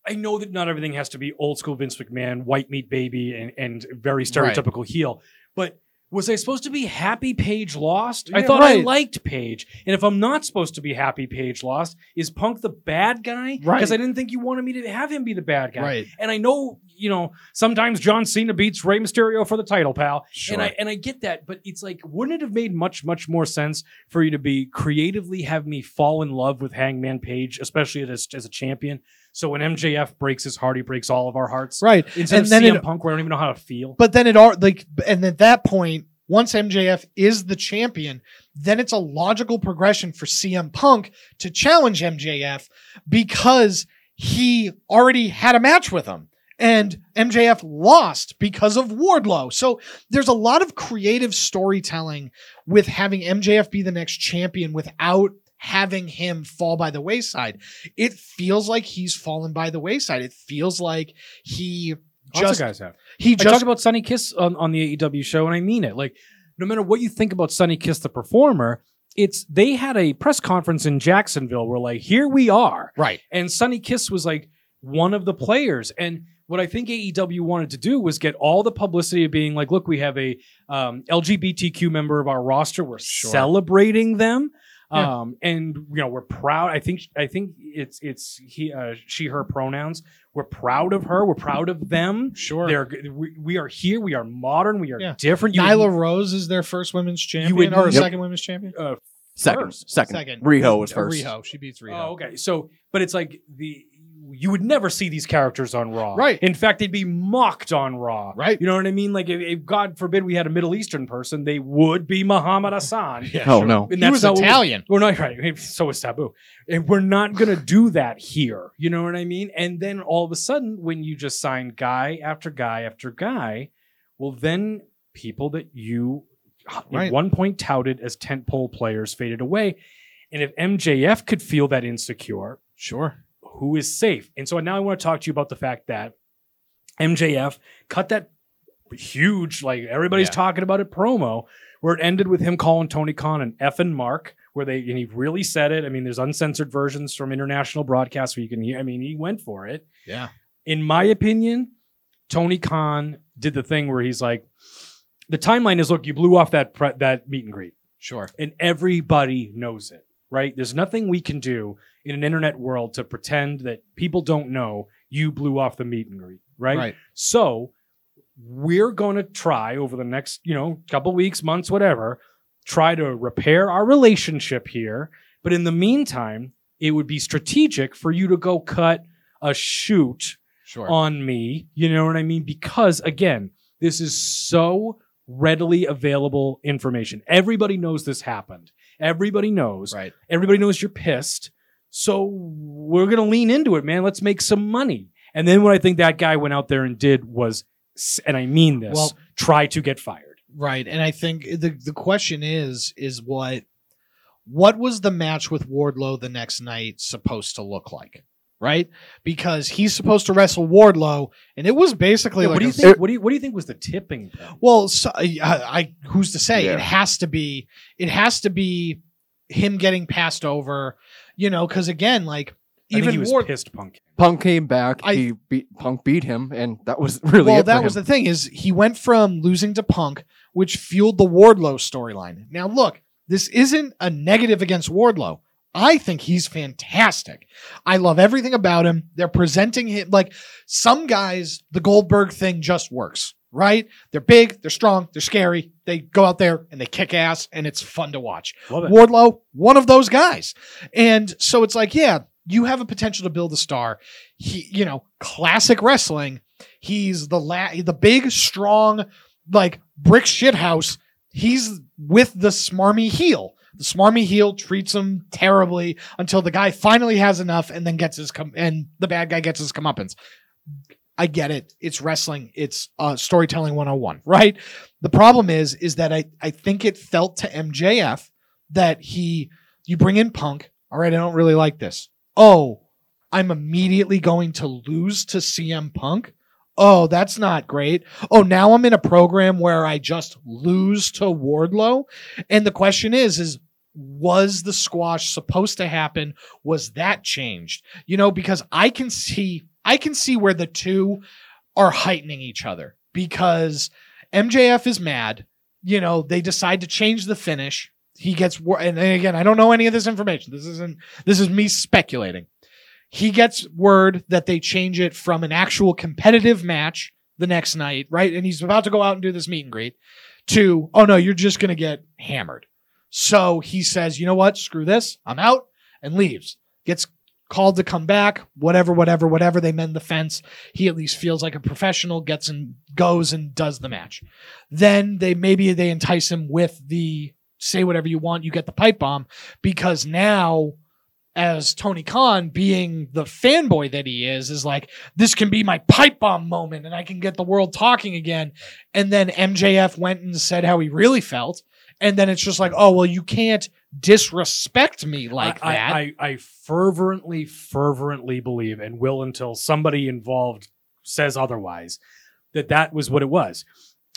I know that not everything has to be old school Vince McMahon, white meat baby, and, and very stereotypical heel. But was I supposed to be happy Page lost? I Yeah, thought I liked Page. And if I'm not supposed to be happy Page lost, is Punk the bad guy? Right. Because I didn't think you wanted me to have him be the bad guy. right. And I know, you know, sometimes John Cena beats Rey Mysterio for the title, pal. Sure. And I and I get that, but it's like, wouldn't it have made much, much more sense for you to be creatively have me fall in love with Hangman Page, especially as, as a champion? So when MJF breaks his heart, he breaks all of our hearts. right. Instead And of then CM it- Punk, where I don't even know how to feel. But then it all like, and at that point, once MJF is the champion, then it's a logical progression for CM Punk to challenge MJF because he already had a match with him. And MJF lost because of Wardlow. So there's a lot of creative storytelling with having MJF be the next champion without having him fall by the wayside. It feels like he's fallen by the wayside. It feels like he Lots just of guys have. he I just talked about Sonny Kiss on, on the AEW show, and I mean it. Like, no matter what you think about Sonny Kiss the performer, it's they had a press conference in Jacksonville where like, here we are. right. And Sonny Kiss was like one of the players. And what I think AEW wanted to do was get all the publicity of being like, look, we have a um, LGBTQ member of our roster. We're Sure. celebrating them. Yeah. Um, and you know, we're proud. I think I think it's it's he uh, she her pronouns. We're proud of her. We're proud of them. Sure. They're we, we are here. We are modern. We are Yeah. different. You Nyla Rose is their first women's champion would- or Yep. second women's champion. uh, Second, First. second, Second. Riho was first. Riho. She beats Riho. Oh, okay. So, but it's like the you would never see these characters on Raw. Right. In fact, they'd be mocked on Raw. Right. You know what I mean? Like, if, if God forbid we had a Middle Eastern person, they would be Muhammad Hassan. Yeah, Oh sure. no. And He was not what we- Italian. We're not right. So is taboo. And we're not gonna do that here. You know what I mean? And then all of a sudden, when you just sign guy after guy after guy, well, then people that you Right. at one point touted as tentpole players faded away. And if MJF could feel that insecure, Sure. Who is safe? And so now I want to talk to you about the fact that MJF cut that huge, like everybody's Yeah. talking about it promo, where it ended with him calling Tony Khan an effing mark, where they and he really said it. I mean, there's uncensored versions from international broadcasts where you can hear. I mean, he went for it. Yeah. In my opinion, Tony Khan did the thing where he's like, the timeline is look, you blew off that pre- that meet and greet Sure. and everybody knows it, right? There's nothing we can do in an internet world to pretend that people don't know you blew off the meet and greet, right? Right. So we're going to try over the next, you know, couple weeks, months, whatever, try to repair our relationship here. But in the meantime, it would be strategic for you to go cut a shoot Sure. on me. You know what I mean? Because again, this is so readily available information. Everybody knows this happened. Everybody knows. right. Everybody knows you're pissed. So we're going to lean into it, man. Let's make some money. And then what I think that guy went out there and did was, and I mean this, Well- try to get fired. Right. And I think the the question is is what what was the match with Wardlow the next night supposed to look like? Right? Because he's supposed to wrestle Wardlow and it was basically Yeah, like what do you a- think? What do you what do you think was the tipping point? Well, so, I, I who's to say Yeah. it has to be it has to be him getting passed over, you know, cuz again like I think even he was Ward- pissed, punk. Punk came back. I- he beat Punk beat him, and that was really well, it for that him. was the thing is he went from losing to Punk, which fueled the Wardlow storyline. Now, look, this isn't a negative against Wardlow. I think he's fantastic. I love everything about him. They're presenting him like some guys. The Goldberg thing just works, right? They're big, they're strong, they're scary. They go out there and they kick ass, and it's fun to watch. Wardlow, one of those guys. And so it's like, yeah, you have a potential to build a star. He, you know, classic wrestling. He's the la- the big, strong, like brick shit house. He's with the smarmy heel. The smarmy heel treats him terribly until the guy finally has enough and then gets his com- and the bad guy gets his comeuppance. I get it. It's wrestling. It's uh, storytelling 101, right? The problem is, is that I, I think it felt to MJF that he, you bring in Punk. All right, I don't really like this. Oh, I'm immediately going to lose to CM Punk. Oh, that's not great. Oh, now I'm in a program where I just lose to Wardlow. And the question is, is was the squash supposed to happen? Was that changed? You know, because I can see, I can see where the two are heightening each other because MJF is mad. You know, they decide to change the finish. He gets, wor- and again, I don't know any of this information. This isn't, this is me speculating. He gets word that they change it from an actual competitive match the next night, right? And he's about to go out and do this meet and greet to, oh no, you're just going to get hammered. So he says, you know what? Screw this. I'm out and leaves. Gets called to come back, whatever, whatever, whatever. They mend the fence. He at least feels like a professional, gets and goes and does the match. Then they maybe they entice him with the say whatever you want, you get the pipe bomb because now as Tony Khan being the fanboy that he is, is like, this can be my pipe bomb moment and I can get the world talking again. And then MJF went and said how he really felt. And then it's just like, oh, well, you can't disrespect me like I, that. I, I, I fervently, fervently believe, and will until somebody involved says otherwise, that that was what it was.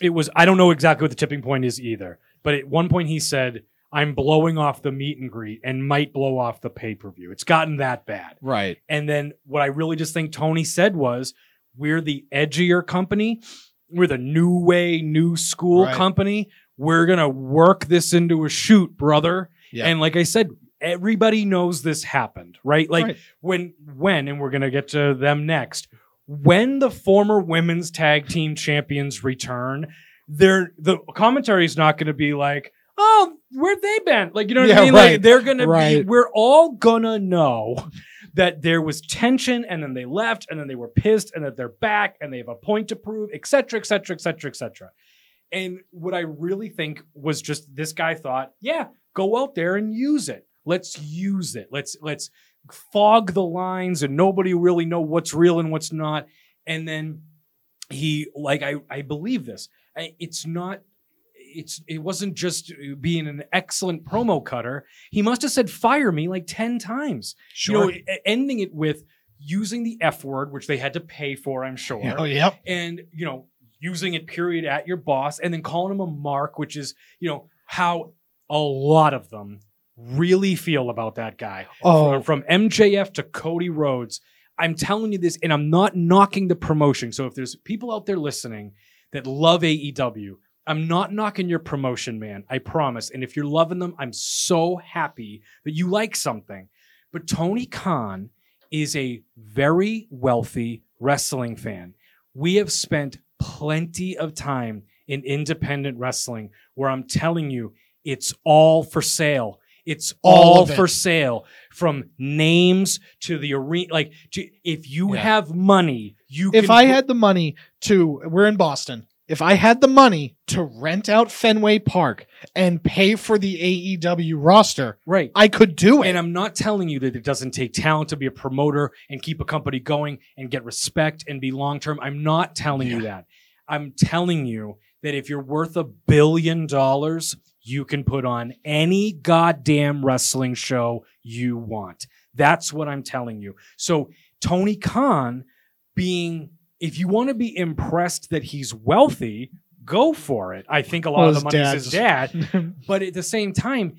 It was. I don't know exactly what the tipping point is either, but at one point he said, "I'm blowing off the meet and greet and might blow off the pay per view." It's gotten that bad. right. And then what I really just think Tony said was, "We're the edgier company. We're the new way, new school Right. company. We're gonna work this into a shoot, brother." Yeah. And like I said, everybody knows this happened, right? Like Right. when when and we're going to get to them next. When the former women's tag team champions return, they're the commentary is not going to be like, "Oh, where'd they been?" Like, you know what Yeah, I mean? Like they're going to be we're all going to know that there was tension and then they left and then they were pissed and that they're back and they have a point to prove, et cetera, et cetera, et cetera, et cetera. And what I really think was just this guy thought, yeah, go out there and use it. Let's use it. Let's let's fog the lines and nobody really know what's real and what's not. And then he like I I believe this. It's not it's it wasn't just being an excellent promo cutter. He must have said fire me like 10 times. Sure. You know, ending it with using the F word, which they had to pay for, I'm sure oh, yep. and you know using it period at your boss and then calling him a mark, which is, you know, how a lot of them really feel about that guy. Oh, From, from MJF to Cody Rhodes. I'm telling you this, and I'm not knocking the promotion. So if there's people out there listening that love AEW, I'm not knocking your promotion, man. I promise. And if you're loving them, I'm so happy that you like something. But Tony Khan is a very wealthy wrestling fan. We have spent plenty of time in independent wrestling where I'm telling you, it's all for sale. It's All all, it. for sale from names to the arena. Like, to, if you Yeah. have money, you if I put- had the money to, we're in Boston. If I had the money to rent out Fenway Park and pay for the AEW roster, right. I could do it. And I'm not telling you that it doesn't take talent to be a promoter and keep a company going and get respect and be long term. I'm not telling you that. I'm telling you that if you're worth a billion dollars, you can put on any goddamn wrestling show you want. That's what I'm telling you. So, Tony Khan being, if you want to be impressed that he's wealthy, go for it. I think a lot Well, of the money is his dad but at the same time,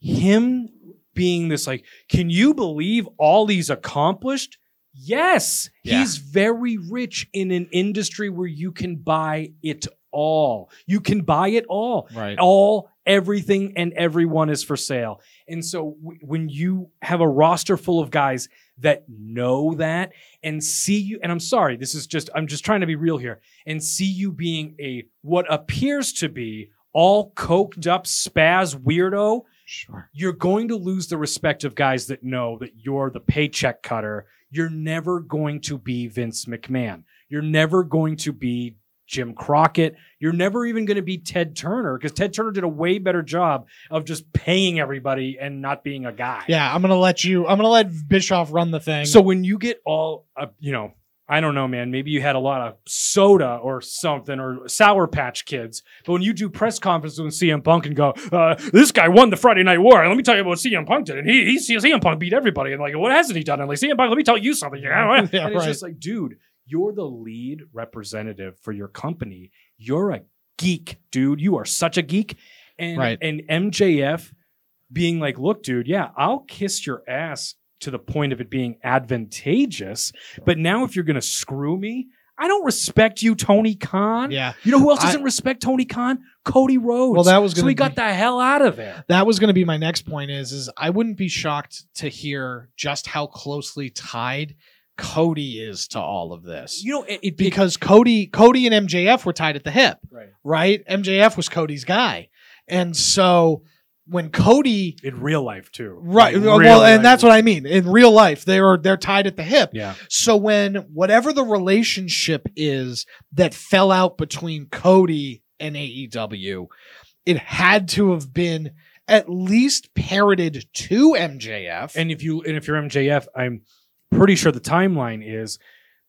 him being this like, can you believe all he's accomplished? Yes, Yeah. he's very rich in an industry where you can buy it all. You can buy it all. right. All, everything, and everyone is for sale. And so w- when you have a roster full of guys that know that and see you, and I'm sorry, this is just, I'm just trying to be real here, and see you being a what appears to be all coked up spaz weirdo, Sure. you're going to lose the respect of guys that know that you're the paycheck cutter. You're never going to be Vince McMahon. You're never going to be Jim Crockett. You're never even going to be Ted Turner because Ted Turner did a way better job of just paying everybody and not being a guy. Yeah, I'm gonna let you. I'm gonna let Bischoff run the thing. So when you get all, uh, you know, I don't know, man. Maybe you had a lot of soda or something or Sour Patch Kids. But when you do press conferences with CM Punk and go, uh, "This guy won the Friday Night War," And let me tell you about what CM Punk did, and he, he CM Punk beat everybody, and like, what hasn't he done? And like CM Punk, let me tell you something. You know? and Yeah, it's right. just like, dude, you're the lead representative for your company. You're a geek, dude. You are such a geek. And Right. and MJF being like, look, dude, yeah, I'll kiss your ass to the point of it being advantageous. But now if you're gonna screw me, I don't respect you, Tony Khan. yeah, You know who else doesn't respect Tony Khan? Cody Rhodes. Well, that was so he got the hell out of there. that was gonna be my next point. Is is I wouldn't be shocked to hear just how closely tied Cody is to all of this. You know, it, it because Cody, Cody and MJF were tied at the hip, right. right? MJF was Cody's guy, and so when Cody, in real life too. right? Like, well, and life. that's what I mean. In real life, they are they're tied at the hip. Yeah. So when whatever the relationship is that fell out between Cody and AEW, it had to have been at least parroted to MJF. And if you and if you're MJF, I'm pretty sure the timeline is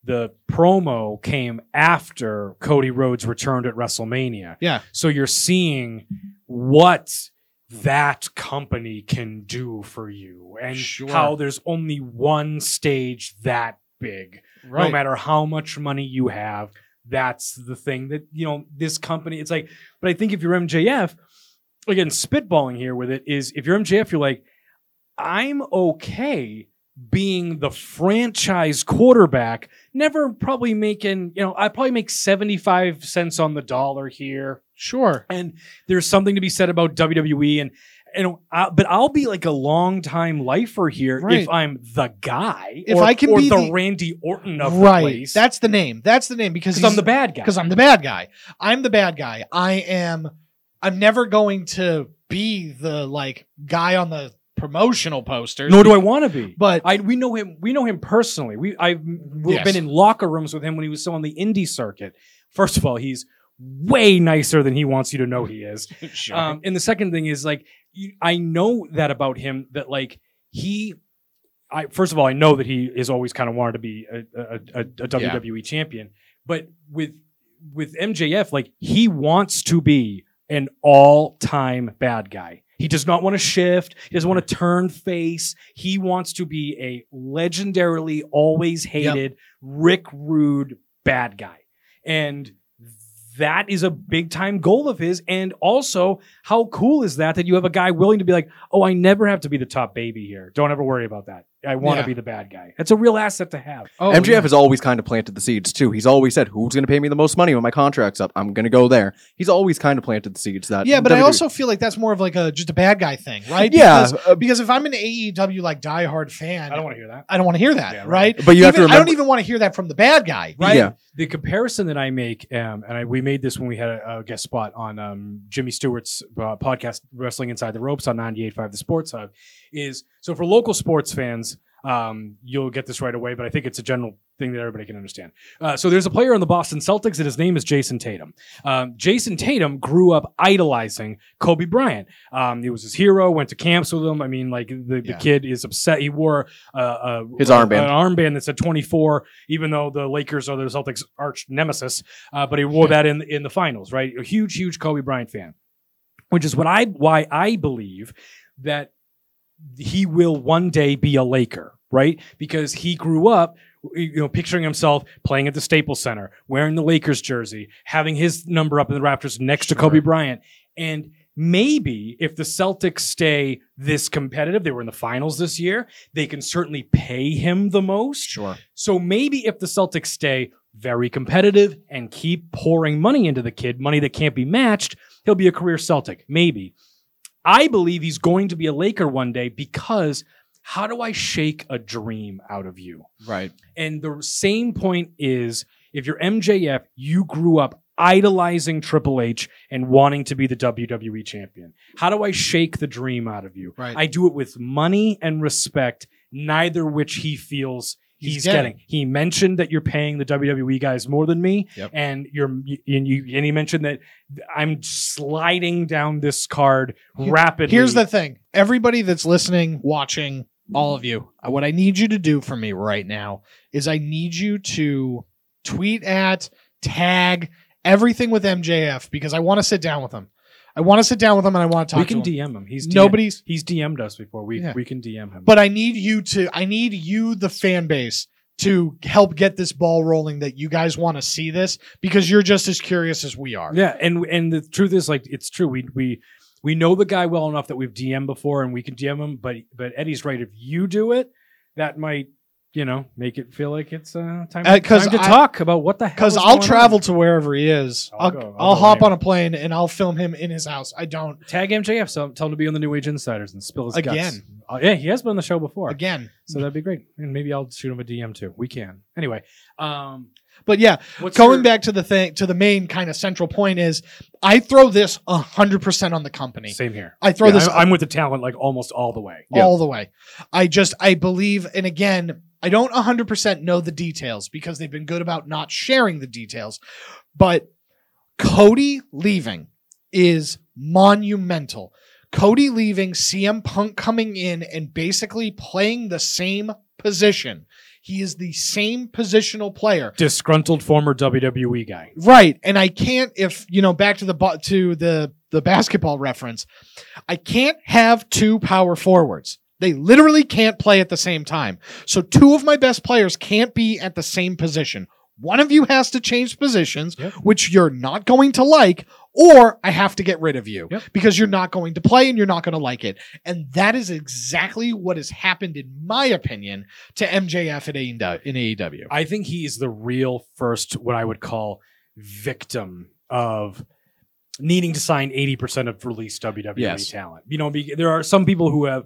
the promo came after Cody Rhodes returned at WrestleMania. Yeah. So you're seeing what that company can do for you and Sure. how there's only one stage that big. Right. No matter how much money you have, that's the thing that, you know, this company, it's like, but I think if you're MJF, again, spitballing here with it is if you're MJF, you're like, I'm okay being the franchise quarterback, never probably making, you know, I probably make 75 cents on the dollar here. Sure. And there's something to be said about WWE and and I, but I'll be like a long time lifer here Right. if I'm the guy. If or, I can or be the, the- Randy Orton of the right. place. That's the name. That's the name because I'm the bad guy. because I'm the bad guy. I'm the bad guy. I am. I'm never going to be the like guy on the promotional posters. Nor do I want to be. But I we know him. We know him personally. We I've we've Yes. been in locker rooms with him when he was still on the indie circuit. First of all, he's way nicer than he wants you to know he is. Sure. Um, and the second thing is like you, I know that about him that like he. I first of all I know that he has always kind of wanted to be a, a, a, a WWE champion, but with with MJF like he wants to be an all time bad guy. He does not want to shift. He doesn't want to turn face. He wants to be a legendarily always hated Rick Rude bad guy. And that is a big time goal of his. And also, how cool is that that you have a guy willing to be like, oh, I never have to be the top baby here. Don't ever worry about that. I want to Yeah. be the bad guy. That's a real asset to have. Oh, MJF yeah. has always kind of planted the seeds too. He's always said, "Who's going to pay me the most money when my contract's up? I'm going to go there." He's always kind of planted the seeds that. Yeah, but I WWE also feel like that's more of like a just a bad guy thing, right? Yeah, Because, uh, because if I'm an AEW like diehard fan, I don't want to hear that. I don't want to hear that, Yeah, right? right. But you have to Even- I don't remember- even want to hear that from the bad guy, right? Yeah. The comparison that I make, um, and I, we made this when we had a, a guest spot on um, Jimmy Stewart's uh, podcast, Wrestling Inside the Ropes on 98.5 The Sports Hub, is so for local sports fans, um, you'll get this right away, but I think it's a general thing that everybody can understand. Uh, so there's a player on the Boston Celtics, and his name is Jayson Tatum. Um, Jayson Tatum grew up idolizing Kobe Bryant. Um, he was his hero, went to camps with him. I mean, like the, the Yeah. kid is upset. He wore uh, a, His armband. an armband that said 24, even though the Lakers are the Celtics' arch nemesis. Uh, but he wore that in in the finals, right? A huge, huge Kobe Bryant fan, which is what I why I believe that he will one day be a Laker, right? Because he grew up, you know, picturing himself playing at the Staples Center, wearing the Lakers jersey, having his number up in the Raptors next to Kobe Bryant, and maybe if the Celtics stay this competitive, they were in the finals this year, they can certainly pay him the most. Sure. So maybe if the Celtics stay very competitive and keep pouring money into the kid, money that can't be matched, he'll be a career Celtic. Maybe. I believe he's going to be a Laker one day because how do I shake a dream out of you? Right. And the same point is if you're MJF, you grew up idolizing Triple H and wanting to be the WWE champion. How do I shake the dream out of you? Right. I do it with money and respect, neither which he feels he's, He's getting. getting. He mentioned that you're paying the WWE guys more than me, Yep. and you're and you and he mentioned that I'm sliding down this card rapidly. Here's the thing. Everybody that's listening, watching, all of you, uh, what I need you to do for me right now is I need you to tweet at, tag everything with MJF because I want to sit down with him. I want to sit down with him and I want to talk we can to him. DM him. He's DM Nobody's He's DM'd us before. We Yeah. we can DM him. but I need you to I need you the fan base to help get this ball rolling that you guys want to see this because you're just as curious as we are. Yeah, and and the truth is, like, it's true. We we we know the guy well enough that we've DM'd before, and we can DM him. But but Eddie's right. If you do it, that might you know make it feel like it's uh, time, Uh, time to I- talk about what the hell. Because I'll travel on. to wherever he is. I'll I'll, go- I'll, I'll hop on a plane and I'll film him in his house. I don't Tag MJF, so tell him to be on the New Age Insiders and spill his guts. Uh, yeah, he has been on the show before, again. so that'd be great. And maybe I'll shoot him a DM too. We can anyway. Um, But yeah, what's going your- back to the thing to the main kind of central point is I throw this hundred percent on the company. Same here. I throw Yeah, this I'm, I'm with the talent like almost all the way. All the way. I just I believe, and again, I don't hundred percent know the details because they've been good about not sharing the details. But Cody leaving is monumental. Cody leaving, CM Punk coming in and basically playing the same position. He is the same positional player. Disgruntled former WWE guy. Right. And I can't if, you know, back to the to the the basketball reference. I can't have two power forwards. They literally can't play at the same time. So two of my best players can't be at the same position. One of you has to change positions, Yep. which you're not going to like, or I have to get rid of you Yep. because you're not going to play and you're not going to like it. And that is exactly what has happened, in my opinion, to MJF in AEW. I think he is the real first, what I would call, victim of needing to sign 80% of released WWE Yes. talent. You know, be, there are some people who have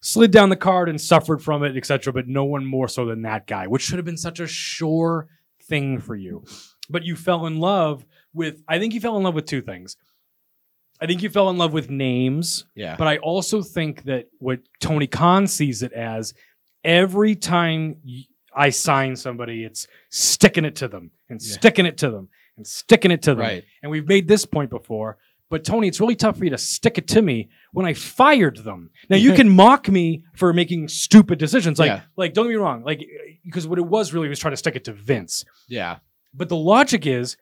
slid down the card and suffered from it, etc., but no one more so than that guy, which should have been such a sure thing for you. But you fell in love with, I think you fell in love with two things. I think you fell in love with names Yeah. but I also think that what Tony Khan sees it as every time y- I sign somebody, it's sticking it to them and Yeah. sticking it to them and sticking it to them. Right. And we've made this point before. But Tony, it's really tough for you to stick it to me when I fired them. Now you can mock me for making stupid decisions, like Yeah. like don't get me wrong, like because what it was really was trying to stick it to Vince. Yeah. But the logic is,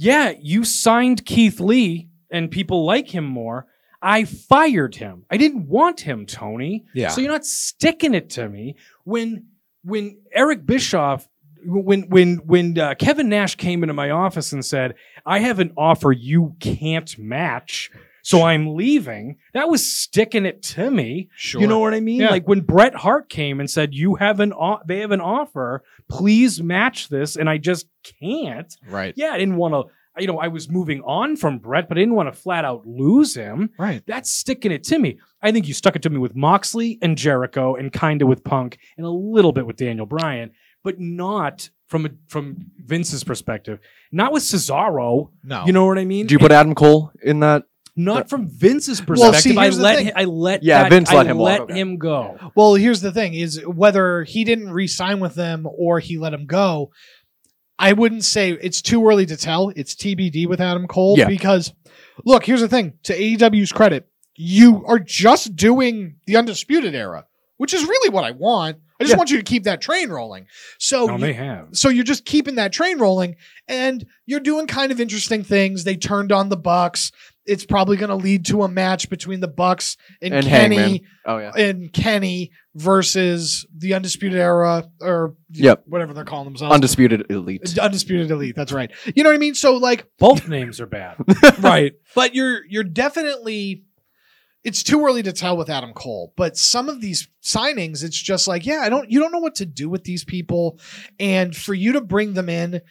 yeah, you signed Keith Lee and people like him more. I fired him. I didn't want him, Tony. Yeah. So you're not sticking it to me when when Eric Bischoff when when when uh, Kevin Nash came into my office and said, "I have an offer you can't match." So I'm leaving. That was sticking it to me. Sure. You know what I mean? Yeah. Like when Bret Hart came and said, "You have an o- they have an offer. Please match this," and I just can't. right. Yeah, I didn't want to. You know, I was moving on from Bret, but I didn't want to flat out lose him. Right. That's sticking it to me. I think you stuck it to me with Moxley and Jericho, and kind of with Punk, and a little bit with Daniel Bryan, but not from a, from Vince's perspective. Not with Cesaro. No. You know what I mean? Do you put Adam Cole in that? Not from Vince's Well, perspective. see, I here's the let thing. him, I let Yeah, that- Vince I let him walk, let okay. him go. Well, here's the thing: is whether he didn't re-sign with them or he let him go. I wouldn't say it's too early to tell. It's TBD with Adam Cole Yeah. because, look, here's the thing: to AEW's credit, you are just doing the undisputed era, which is really what I want. I just Yeah. want you to keep that train rolling. So No, you- they have. so you're just keeping that train rolling and you're doing kind of interesting things they turned on the bucks it's probably going to lead to a match between the bucks and, And kenny Hangman. Oh yeah. and kenny versus the undisputed era or Yep. whatever they're calling themselves Undisputed elite. undisputed elite that's right you know what i mean so like Both names are bad. right but you're you're definitely it's too early to tell with Adam Cole, but some of these signings, it's just like, yeah, I don't, you don't know what to do with these people. And for you to bring them in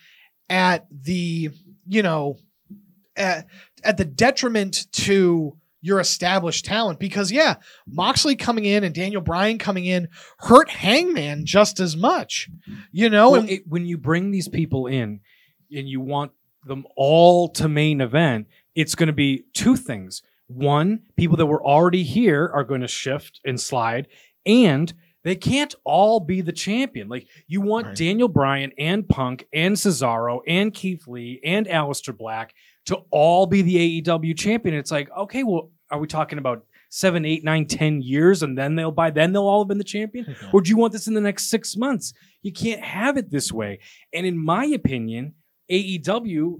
at the, you know, at, at the detriment to your established talent, because yeah, Moxley coming in and Daniel Bryan coming in hurt Hangman just as much, you know? Well, and it, when you bring these people in and you want them all to main event, it's going to be two things. One, people that were already here are going to shift and slide, and they can't all be the champion. Like you want Right. Daniel Bryan and Punk and Cesaro and Keith Lee and Aleister Black to all be the AEW champion. It's like, okay, well, are we talking about seven, eight, nine, ten years, and then they'll by then they'll all have been the champion? Or do you want this in the next six months? You can't have it this way. And in my opinion, AEW,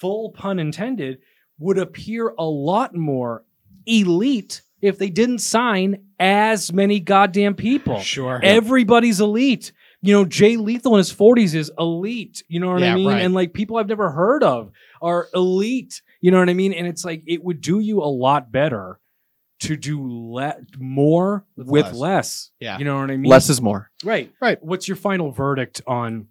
full pun intended, would appear a lot more elite if they didn't sign as many goddamn people. sure. Everybody's elite. You know, Jay Lethal in his 40s is elite. You know what Yeah, I mean? right. And like people I've never heard of are elite. You know what I mean? And it's like it would do you a lot better to do le- more With with, less. less. Yeah. You know what I mean? Less is more. Right. Right. What's your final verdict on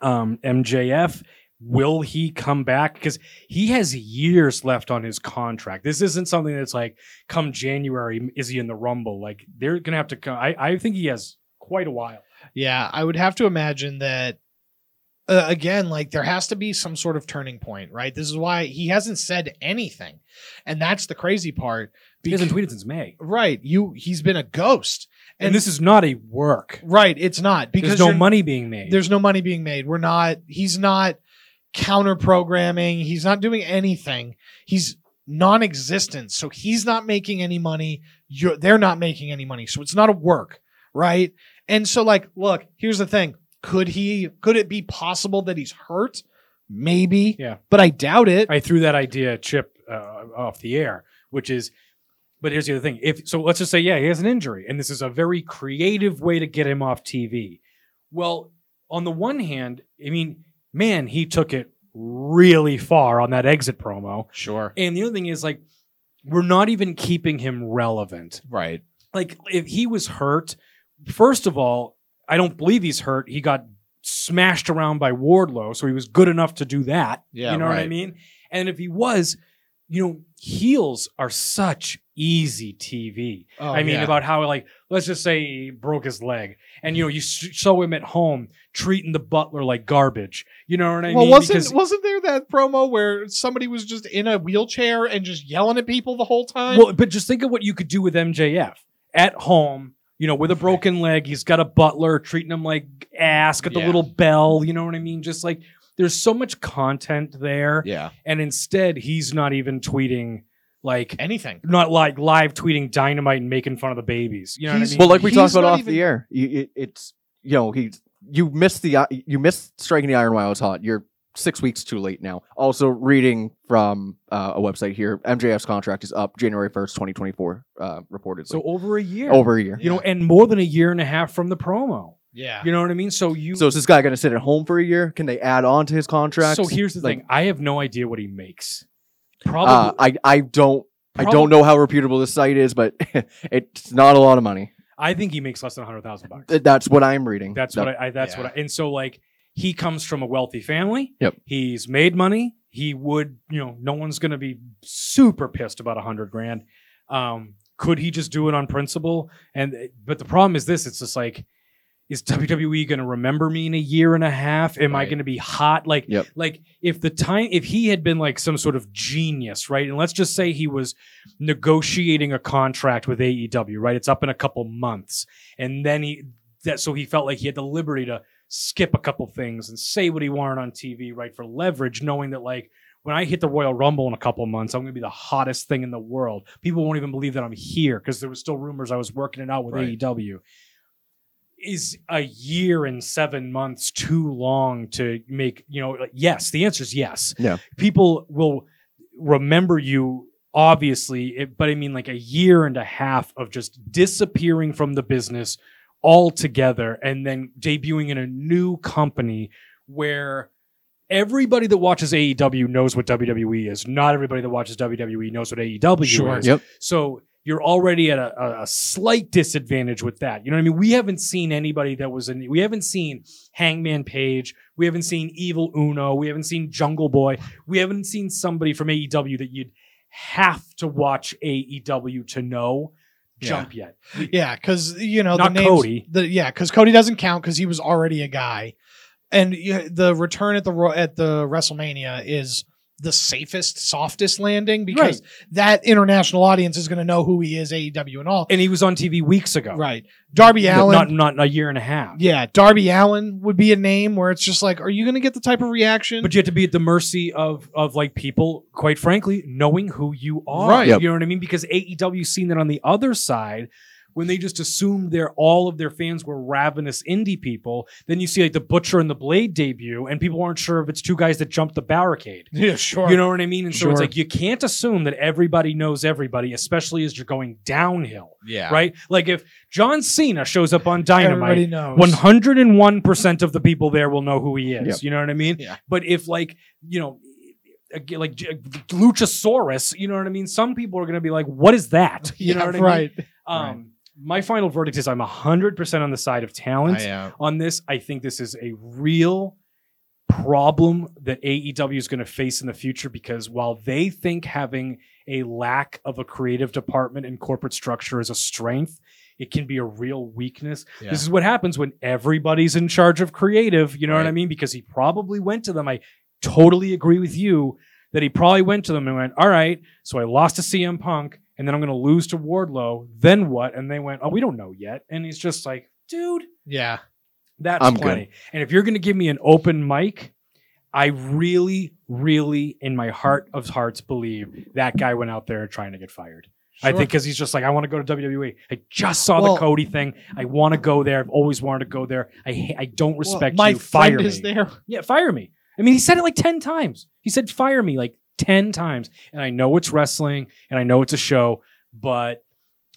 um, MJF? Will he come back? Because he has years left on his contract. This isn't something that's like come January, is he in the Rumble? Like they're gonna have to come. I, I think he has quite a while. Yeah, I would have to imagine that uh, again, like there has to be some sort of turning point, right? This is why he hasn't said anything. And that's the crazy part. He hasn't tweeted since May, right, you he's been a ghost. and, this is not a work. right, it's not because There's no money being made. There's no money being made. We're not he's not counter programming. He's not doing anything. He's non-existent. So he's not making any money. You're they're not making any money. So it's not a work, right? And so like, look, here's the thing. Could he could it be possible that he's hurt? Maybe. Yeah. But I doubt it. I threw that idea chip uh, off the air, which is. But here's the other thing. If so, let's just say yeah, he has an injury, and this is a very creative way to get him off TV. Well, on the one hand, I mean, man, he took it really far on that exit promo, sure. and the other thing is like, we're not even keeping him relevant. Right. Like, if he was hurt, first of all, I don't believe he's hurt. He got smashed around by Wardlow, so he was good enough to do that. Yeah, you know what I mean. And if he was, you know, heels are such easy TV. Oh, I mean, yeah. about how like let's just say he broke his leg, and you know you show him at home treating the butler like garbage. You know what I mean? well, mean? wasn't Because- wasn't there that promo where somebody was just in a wheelchair and just yelling at people the whole time? well, but just think of what you could do with MJF at home. You know, with a broken leg, he's got a butler treating him like ass, got the Yeah. little bell. You know what I mean? Just like there's so much content there, yeah. and instead he's not even tweeting like Anything. not like live tweeting dynamite and making fun of the babies. You know He's- what I mean? Well, like we He's talked about not off even- the air, you, it, it's you know he you missed the uh, you missed striking the iron while it was hot. You're six weeks too late now. Also, reading from uh, a website here, MJF's contract is up January first, twenty twenty four, uh, reportedly. so over a year. over a year. you know, and more than a year and a half from the promo. Yeah. You know what I mean? So you. So is this guy going to sit at home for a year? Can they add on to his contract? So here's the Like, thing. I have no idea what he makes. Uh, Probably. I I don't I don't know how reputable this site is, but it's not a lot of money. I think he makes less than hundred thousand bucks. That's what I'm reading. That's That- what I, I that's Yeah. what I, and so like he comes from a wealthy family. Yep. He's made money. He would, you know, no one's gonna be super pissed about a hundred grand. Um, could he just do it on principle? And but the problem is this: it's just like, is WWE gonna remember me in a year and a half? Am I gonna be hot? Like, Yep. like if the time if he had been like some sort of genius, right? And let's just say he was negotiating a contract with AEW, right? It's up in a couple months, and then he that so he felt like he had the liberty to skip a couple things and say what he wanted on TV, right, for leverage, knowing that like when I hit the Royal Rumble in a couple months, I'm going to be the hottest thing in the world. People won't even believe that I'm here because there was still rumors I was working it out with Right. AEW. Is a year and seven months too long to make, you know, like, yes, the answer is yes. Yeah. People will remember you, obviously, it, but I mean, like a year and a half of just disappearing from the business altogether and then debuting in a new company where everybody that watches AEW knows what WWE is. Not everybody that watches WWE knows what AEW Sure. is. Yep. So you're already at a, a, slight disadvantage with that. You know what I mean? We haven't seen anybody that was in. We haven't seen Hangman Page. We haven't seen Evil Uno. We haven't seen Jungle Boy. We haven't seen somebody from AEW that you'd have to watch AEW to know. Jump yet. Yeah, because you know Not the names, Cody. The, yeah, because Cody doesn't count because he was already a guy, and you, the return at the at the WrestleMania is the safest, softest landing because that international audience is going to know who he is, AEW and all. And he was on TV weeks ago. Right, Darby Not- Allin. Not not a year and a half. yeah, Darby Allin would be a name where it's just like, are you going to get the type of reaction? But you have to be at the mercy of of like people, quite frankly, knowing who you are. Right. Yep. You know what I mean? Because AEW seen that on the other side when they just assumed their all of their fans were ravenous indie people. Then you see like the Butcher and the Blade debut, and people aren't sure if it's two guys that jumped the barricade. yeah, sure. You know what I mean? And so it's like you can't assume that everybody knows everybody, especially as you're going downhill, yeah, right? Like if John Cena shows up on Dynamite, knows. one hundred and one percent of the people there will know who he is. Yep. You know what I mean? Yeah. But if like you know, like Luchasaurus, you know what I mean? Some people are going to be like, "What is that?" You know what I mean? right. Um, My final verdict is I'm hundred percent on the side of talent I, uh, on this. I think this is a real problem that AEW is going to face in the future because while they think having a lack of a creative department and corporate structure is a strength, it can be a real weakness. Yeah. This is what happens when everybody's in charge of creative. You know what I mean? Because he probably went to them. I totally agree with you that he probably went to them and went, All right, so I lost to CM Punk and then I'm going to lose to Wardlow. Then what? And they went, Oh, we don't know yet. And he's just like, Dude, yeah, that's I'm plenty. And if you're going to give me an open mic, I really, really, in my heart of hearts, believe that guy went out there trying to get fired. I think because he's just like, I want to go to WWE. I just saw Well- the Cody thing. I want to go there. I've always wanted to go there. I I don't Well, respect my you. Fire friend me. is there. Yeah, fire me. I mean, he said it like 10 times. He said, fire me like 10 times. And I know it's wrestling and I know it's a show, but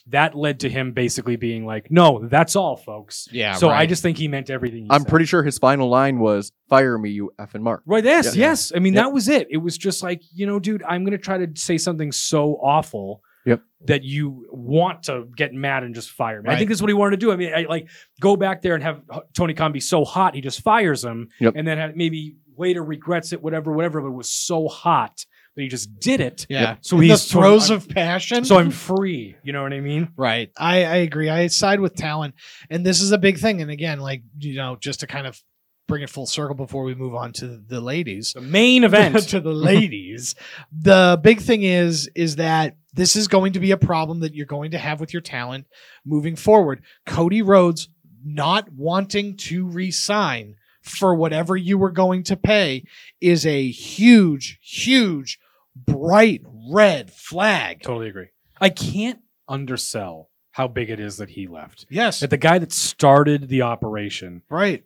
that led to him basically being like, no, that's all, folks. Yeah, So I just think he meant everything he I'm said. pretty sure his final line was "Fire me, you effing mark." Right. Yes. Yeah. Yes. I mean, Yep. that was it. It was just like, you know, dude, I'm going to try to say something so awful Yep. that you want to get mad and just fire me. I Right. think that's what he wanted to do. I mean, I like go back there and have Tony Khan be so hot, he just fires him Yep. and then have, maybe later regrets it, whatever, whatever, but it was so hot that he just did it. Yeah. So In he's the throes so, of passion. so I'm free. You know what I mean? Right. I, I agree. I side with talent. And this is a big thing. And again, like, you know, just to kind of bring it full circle before we move on to the ladies. The main event. to the ladies. the big thing is, is that this is going to be a problem that you're going to have with your talent moving forward. Cody Rhodes not wanting to resign for whatever you were going to pay is a huge, huge, bright red flag. totally agree. I can't undersell how big it is that he left. Yes. That the guy that started the operation Right.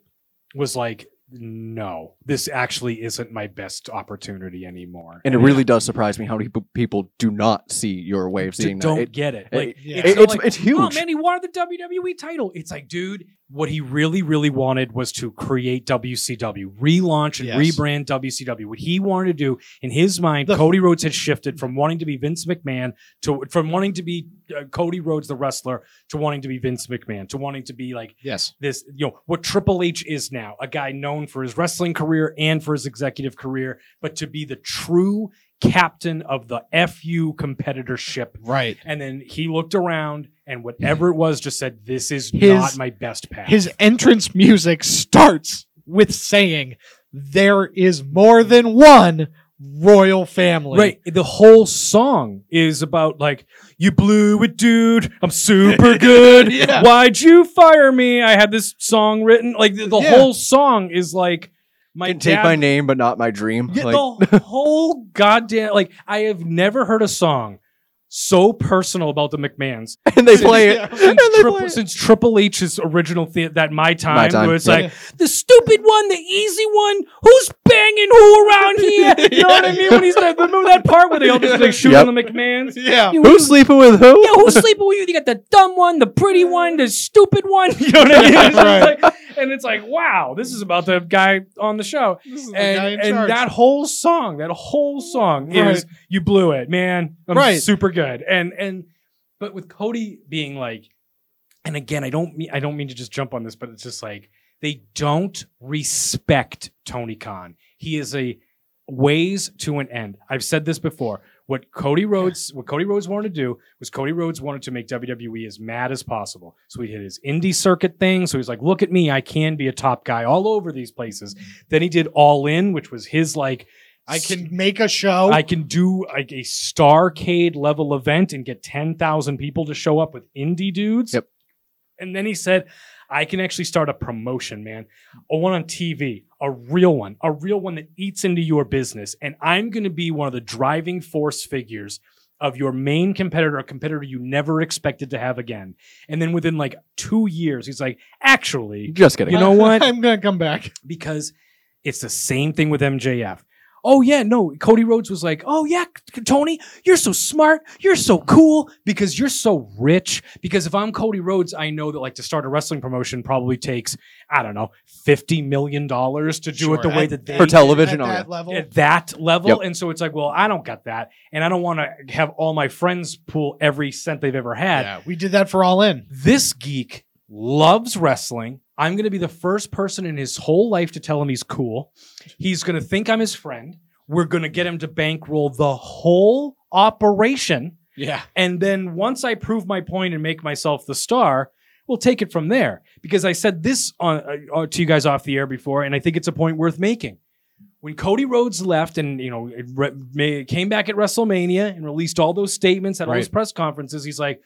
was like no, this actually isn't my best opportunity anymore. And it really does surprise me how many people do not see your way of d- seeing don't that. It- get it. it- Like Yeah. it's, it's like, it's Oh huge. man, he wanted the WWE title. It's like, dude, what he really, really wanted was to create WCW, relaunch and Yes. rebrand WCW. What he wanted to do in his mind, The- Cody Rhodes had shifted from wanting to be Vince McMahon to from wanting to be uh, Cody Rhodes the wrestler to wanting to be Vince McMahon to wanting to be like Yes. this, you know, what Triple H is now, a guy known for his wrestling career and for his executive career, but to be the true captain of the FU competitorship Right. and then he looked around and whatever it was just said, This is His- not my best path. His entrance music starts with saying, There is more than one royal family. right. The whole song is about like, you blew it, dude. I'm super good. Yeah. Why'd you fire me? I had this song written. Like the, the Yeah. whole song is like my can take dad- my name, but not my dream. Yeah, Like, the whole goddamn like I have never heard a song so personal about the McMahons and they play it. Yeah. and since, they Triple, play it. since Triple H's original the- that My Time, Time, where it's yeah. like the stupid one, the easy one, who's banging who around here? You know what I mean? When he's like, remember that part where they all just like shooting Yep. the McMahons? Yeah. You- Who's sleeping with who? yeah, who's sleeping with you? You got the dumb one, the pretty one, the stupid one. You know what I mean? Right. like- and it's like, wow, this is about the guy on the show This is the and, and that whole song, that whole song Right. is you blew it, man. I'm Right. super good. And and but with Cody being like, and again, I don't mean I don't mean to just jump on this, but it's just like they don't respect Tony Khan. He is a ways to an end. I've said this before. What Cody Rhodes, what Cody Rhodes wanted to do was Cody Rhodes wanted to make WWE as mad as possible. So he did his indie circuit thing. So he's like, look at me, I can be a top guy all over these places. Then he did All In, which was his like I can make a show. I can do like a Starcade level event and get 10,000 people to show up with indie dudes. Yep. And then he said, I can actually start a promotion, man. A one on TV, a real one, a real one that eats into your business. And I'm going to be one of the driving force figures of your main competitor, a competitor you never expected to have again. And then within like two years, he's like, actually, Just kidding. you know what? I'm gonna come back. because it's the same thing with MJF. Oh yeah, no. Cody Rhodes was like, "Oh yeah, Tony, you're so smart, you're so cool because you're so rich." Because if I'm Cody Rhodes, I know that like to start a wrestling promotion probably takes I don't know fifty million dollars to do it the Sure. way At- that they For television, at oh, that yeah. level. at that level. Yep. And so it's like, well, I don't got that, and I don't want to have all my friends pool every cent they've ever had yeah, we did that for All In. this geek loves wrestling. I'm going to be the first person in his whole life to tell him he's cool. He's going to think I'm his friend. We're going to get him to bankroll the whole operation. Yeah. And then once I prove my point and make myself the star, we'll take it from there. Because I said this on, uh, uh, to you guys off the air before, and I think it's a point worth making. When Cody Rhodes left and you know it re- came back at WrestleMania and released all those statements at all those press conferences, he's like,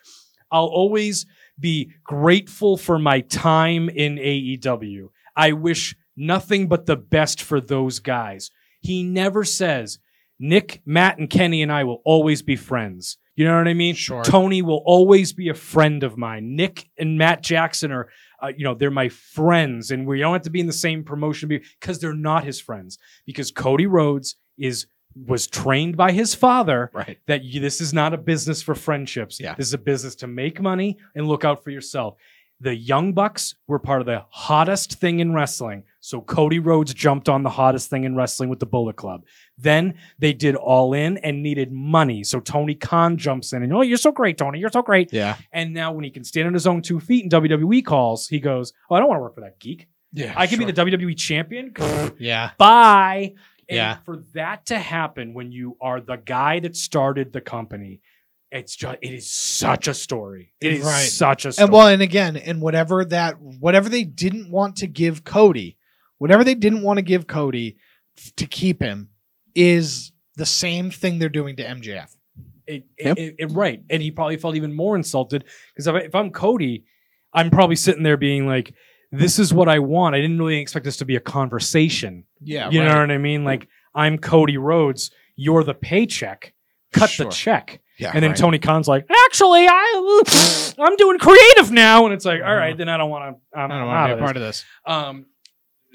"I'll always be grateful for my time in AEW. I wish nothing but the best for those guys." He never says, "Nick, Matt, and Kenny and I will always be friends." You know what I mean? Sure. Tony will always be a friend of mine. Nick and Matt Jackson are, uh, you know, they're my friends, and we don't have to be in the same promotion because they're not his friends. Because Cody Rhodes is was trained by his father Right. that you, this is not a business for friendships. Yeah. This is a business to make money and look out for yourself. The Young Bucks were part of the hottest thing in wrestling. So Cody Rhodes jumped on the hottest thing in wrestling with the Bullet Club. Then they did all in and needed money. So Tony Khan jumps in and, oh, you're so great, Tony. You're so great. Yeah. And now when he can stand on his own two feet and WWE calls, he goes, oh, I don't want to work for that geek. Yeah. I can be the WWE champion. Yeah. Bye. And Yeah. for that to happen when you are the guy that started the company, it's just it is such a story. It is Right. such a story. And well, and again, and whatever that, whatever they didn't want to give Cody, whatever they didn't want to give Cody to keep him, is the same thing they're doing to MJF. It, Yep. it, it- it- right. And he probably felt even more insulted because if, I- if I'm Cody, I'm probably sitting there being like, this is what I want. I didn't really expect this to be a conversation. Yeah, you know what I mean? Like, I'm Cody Rhodes. You're the paycheck. Cut Sure. the check. Yeah, and then right. Tony Khan's like, actually, I, I'm doing creative now. And it's like, all right, then I don't want to. I'm I don't want to be a part of this. Um,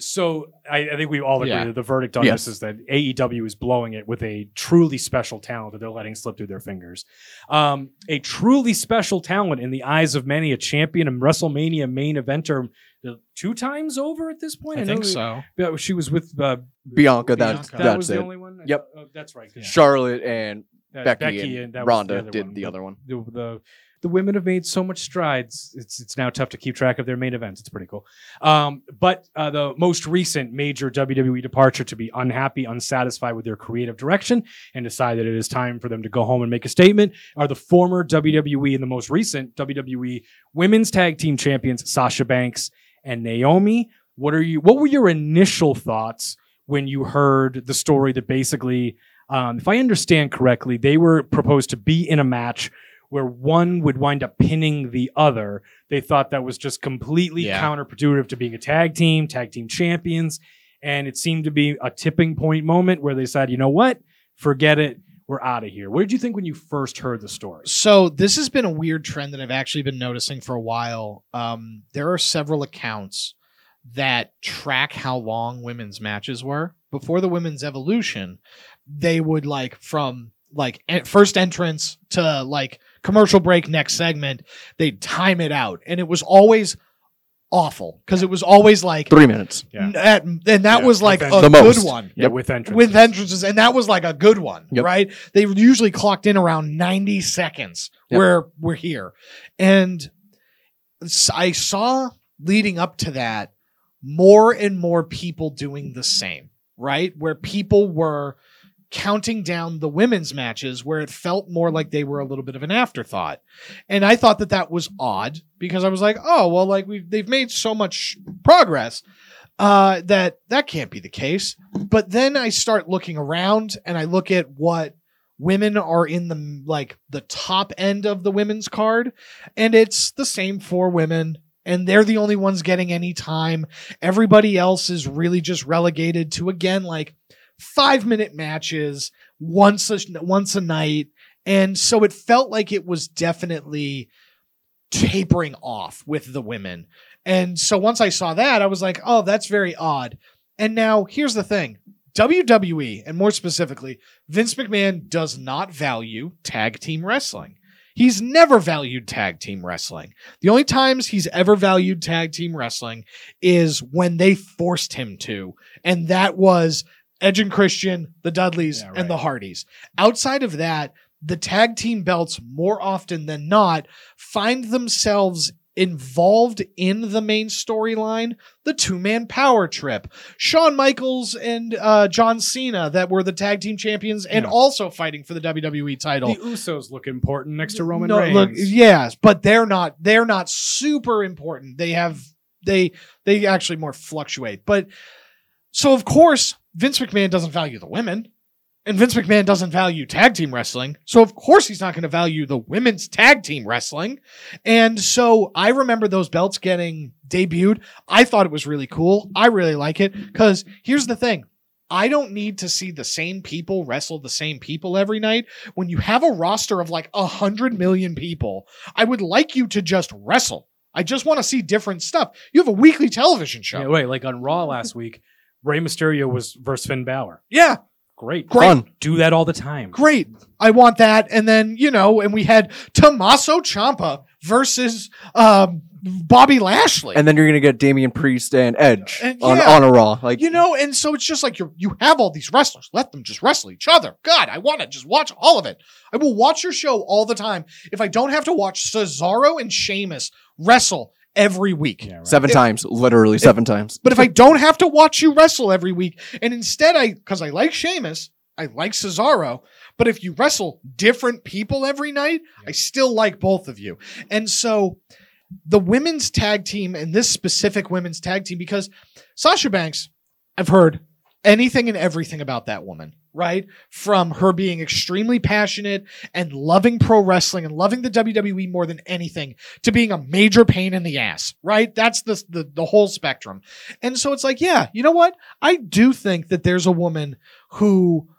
So I, I think we all agree Yeah. that the verdict on Yes. this is that AEW is blowing it with a truly special talent that they're letting slip through their fingers. Um, a truly special talent in the eyes of many, a champion and WrestleMania main eventer uh, two times over at this point. I know think that- so. that She was with uh, Bianca, that's Bianca. that that's was it. the only one. Yep. thought- oh, that's right. 'cause Charlotte and that- Becky, and, that Ronda the did one. the other one. the, the the women have made so much strides. It's it's now tough to keep track of their main events. It's pretty cool. Um, but uh, the most recent major WWE departure to be unhappy, unsatisfied with their creative direction, and decide that it is time for them to go home and make a statement are the former WWE and the most recent WWE Women's Tag Team Champions Sasha Banks and Naomi. What are you? What were your initial thoughts when you heard the story that basically? Um, if I understand correctly, they were proposed to be in a match where one would wind up pinning the other. They thought that was just completely Yeah. counterproductive to being a tag team, tag team champions. And it seemed to be a tipping point moment where they said, you know what? Forget it. We're out of here. What did you think when you first heard the story? So this has been a weird trend that I've actually been noticing for a while. Um, there are several accounts that track how long women's matches were before the women's evolution. They would like from like first entrance to like commercial break next segment. They'd time it out, and it was always awful because it was always like Three minutes. Yeah. n- at- and that Yeah, was like with a the good most. one Yeah, with entrances. with entrances, and that was like a good one, Yep. right? They usually clocked in around 90 seconds Yep. where we're here. And I saw leading up to that more and more people doing the same, right? Where people were counting down the women's matches where it felt more like they were a little bit of an afterthought. And I thought that that was odd because I was like, oh, well, like we've, they've made so much progress uh, that that can't be the case. But then I start looking around and I look at what women are in the like the top end of the women's card, and it's the same for women. And they're the only ones getting any time. Everybody else is really just relegated to again like five minute matches once a once a night. And so it felt like it was definitely tapering off with the women. And so once I saw that, I was like, oh, that's very odd. And now here's the thing WWE, and more specifically, Vince McMahon does not value tag team wrestling. He's never valued tag team wrestling. The only times he's ever valued tag team wrestling is when they forced him to. And that was Edge and Christian, the Dudleys, Yeah, right. and the Hardys. Outside of that, the tag team belts more often than not find themselves involved in the main storyline, the two man power trip. Shawn Michaels and uh, John Cena, that were the tag team champions and Yeah. also fighting for the WWE title. the Usos look important next to Roman No, Reigns. Look, yes, but they're not. They're not super important. They have they they actually more fluctuate. But so of course Vince McMahon doesn't value the women, and Vince McMahon doesn't value tag team wrestling. So of course he's not going to value the women's tag team wrestling. And so I remember those belts getting debuted. I thought it was really cool. I really like it because here's the thing. I don't need to see the same people wrestle the same people every night. When you have a roster of like a hundred million people, I would like you to just wrestle. I just want to see different stuff. You have a weekly television show. Yeah, wait, like on Raw last week, Rey Mysterio was versus Finn Balor. Yeah, Great. Great. Fun. Do that all the time. great. I want that. And then, you know, and we had Tommaso Ciampa versus um, Bobby Lashley. And then you're gonna get Damian Priest and Edge And on, yeah. on a Raw. Like you know, and so it's just like you you have all these wrestlers. Let them just wrestle each other. God, I want to just watch all of it. I will watch your show all the time if I don't have to watch Cesaro and Sheamus wrestle every week. Yeah, right. seven If- times, literally seven times. But if I don't have to watch you wrestle every week, and instead I, because I like Sheamus, I like Cesaro, but if you wrestle different people every night, I still like both of you. And so the women's tag team and this specific women's tag team, because Sasha Banks, I've heard anything and everything about that woman, right? From her being extremely passionate and loving pro wrestling and loving the WWE more than anything to being a major pain in the ass, right? That's the, the, the whole spectrum. And so it's like, yeah, you know what? I do think that there's a woman who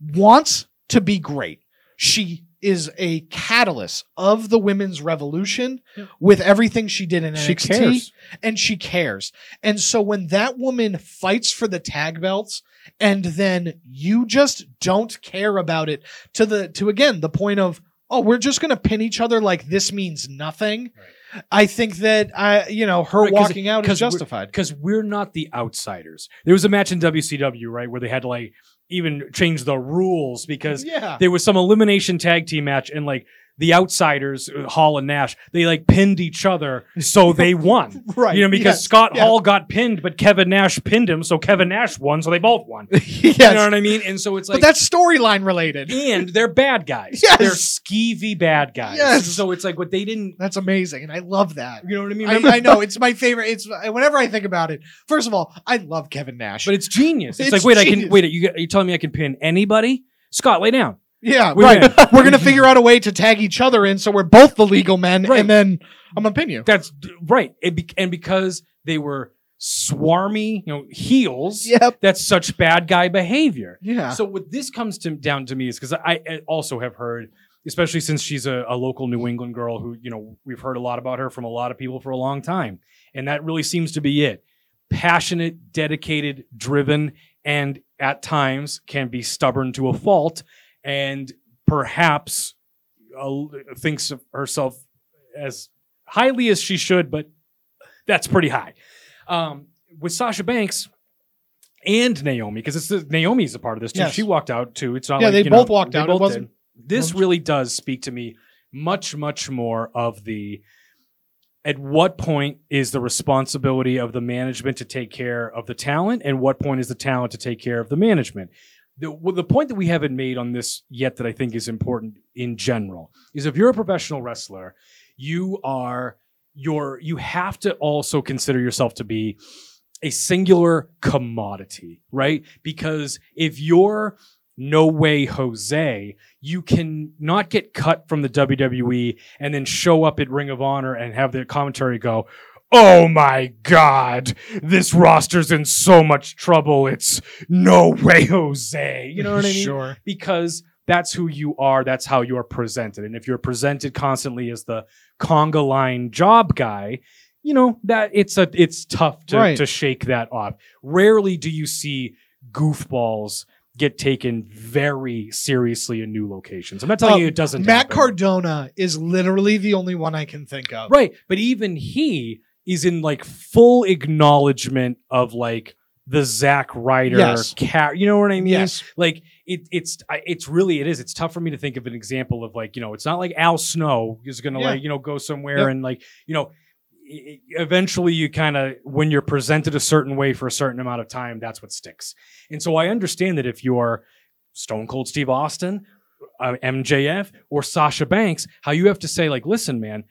wants to be great. She is a catalyst of the women's revolution Yeah. with everything she did in She NXT cares. and she cares. And so when that woman fights for the tag belts and then you just don't care about it to the to again the point of oh we're just going to pin each other like this means nothing. I think that I you know her Right, walking out is we're- justified. because we're not the outsiders. There was a match in WCW, right, where they had to like even change the rules because Yeah. there was some elimination tag team match and like the outsiders, uh, Hall and Nash, they like pinned each other, so they won. Right. You know, because yes, Scott yeah. Hall got pinned, but Kevin Nash pinned him, so Kevin Nash won, so they both won. yes. You know what I mean? And so it's like but that's storyline related. and they're bad guys. Yes. They're skeevy bad guys. Yes. So it's like what they didn't. That's amazing, and I love that. You know what I mean? I, I know it's my favorite. It's whenever I think about it. First of all, I love Kevin Nash. but it's genius. It's, It's like wait, I can genius. wait. You you telling me I can pin anybody? Scott, lay down. Yeah, We're right. we're gonna figure out a way to tag each other in, so we're both the legal men, Right. and then I'm gonna pin you. That's right. Be, and because they were swarmy, you know, heels. Yep. That's such bad guy behavior. Yeah. So what this comes to down to me is because I, I also have heard, especially since she's a, a local New England girl who you know we've heard a lot about her from a lot of people for a long time, and that really seems to be it. Passionate, dedicated, driven, and at times can be stubborn to a fault, and perhaps uh, thinks of herself as highly as she should, but that's pretty high. Um, with Sasha Banks and Naomi, because it's the, Naomi's a part of this too. Yes. She walked out too. It's not Yeah, like, they both know, walked they out. It wasn't- did. This really does speak to me much, much more of the. At what point is the responsibility of the management to take care of the talent, and what point is the talent to take care of the management? The, well, the point that we haven't made on this yet that I think is important in general is if you're a professional wrestler, you are you're you have to also consider yourself to be a singular commodity, right? Because if you're no way Jose, you can not get cut from the WWE and then show up at Ring of Honor and have the commentary go, Oh my God, this roster's in so much trouble. It's no way Jose. You know what I mean? Sure. because that's who you are. That's how you are presented. And if you're presented constantly as the conga line job guy, you know that it's a it's tough to, Right. to shake that off. Rarely do you see goofballs get taken very seriously in new locations. I'm not telling Um, you it doesn't. Matt happen. Cardona is literally the only one I can think of. right? But even he is in like full acknowledgement of like the Zack Ryder Yes. car. You know what I mean? Yes. like it, it's it's really it is it's tough for me to think of an example of like you know it's not like Al Snow is gonna Yeah. like you know go somewhere Yep. and like you know eventually you kind of when you're presented a certain way for a certain amount of time that's what sticks and so I understand that if you're Stone Cold Steve Austin uh, MJF or Sasha Banks how you have to say like listen man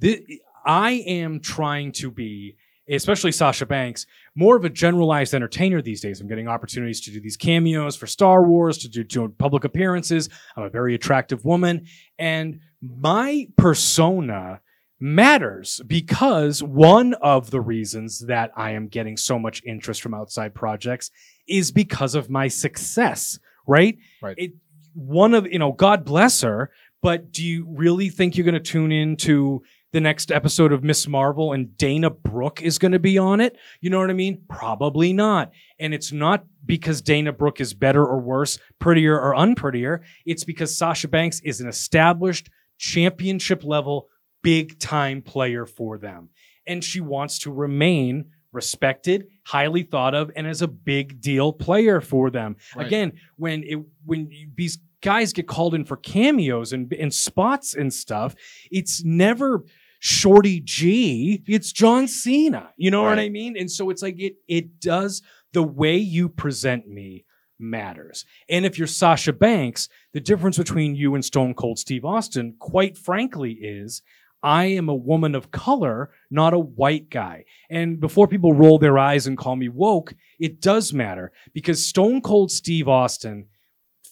thi- I am trying to be especially Sasha Banks more of a generalized entertainer these days. I'm getting opportunities to do these cameos for Star Wars, to do, public appearances. I'm a very attractive woman, and my persona matters because one of the reasons that I am getting so much interest from outside projects is because of my success, right? Right. It one of you know, God bless her, but do you really think you're going to tune into the next episode of Miss Marvel and Dana Brooke is going to be on it? You know what I mean? Probably not. And it's not because Dana Brooke is better or worse, prettier or unprettier. It's because Sasha Banks is an established championship level, big time player for them. And she wants to remain respected, highly thought of, and as a big deal player for them. Right. Again, when it when you- these guys get called in for cameos and, and spots and stuff, it's never Shorty G. It's John Cena. You know what I mean? And so it's like it it does the way you present me matters. And if you're Sasha Banks, the difference between you and Stone Cold Steve Austin, quite frankly, is I am a woman of color, not a white guy. And before people roll their eyes and call me woke, it does matter because Stone Cold Steve Austin,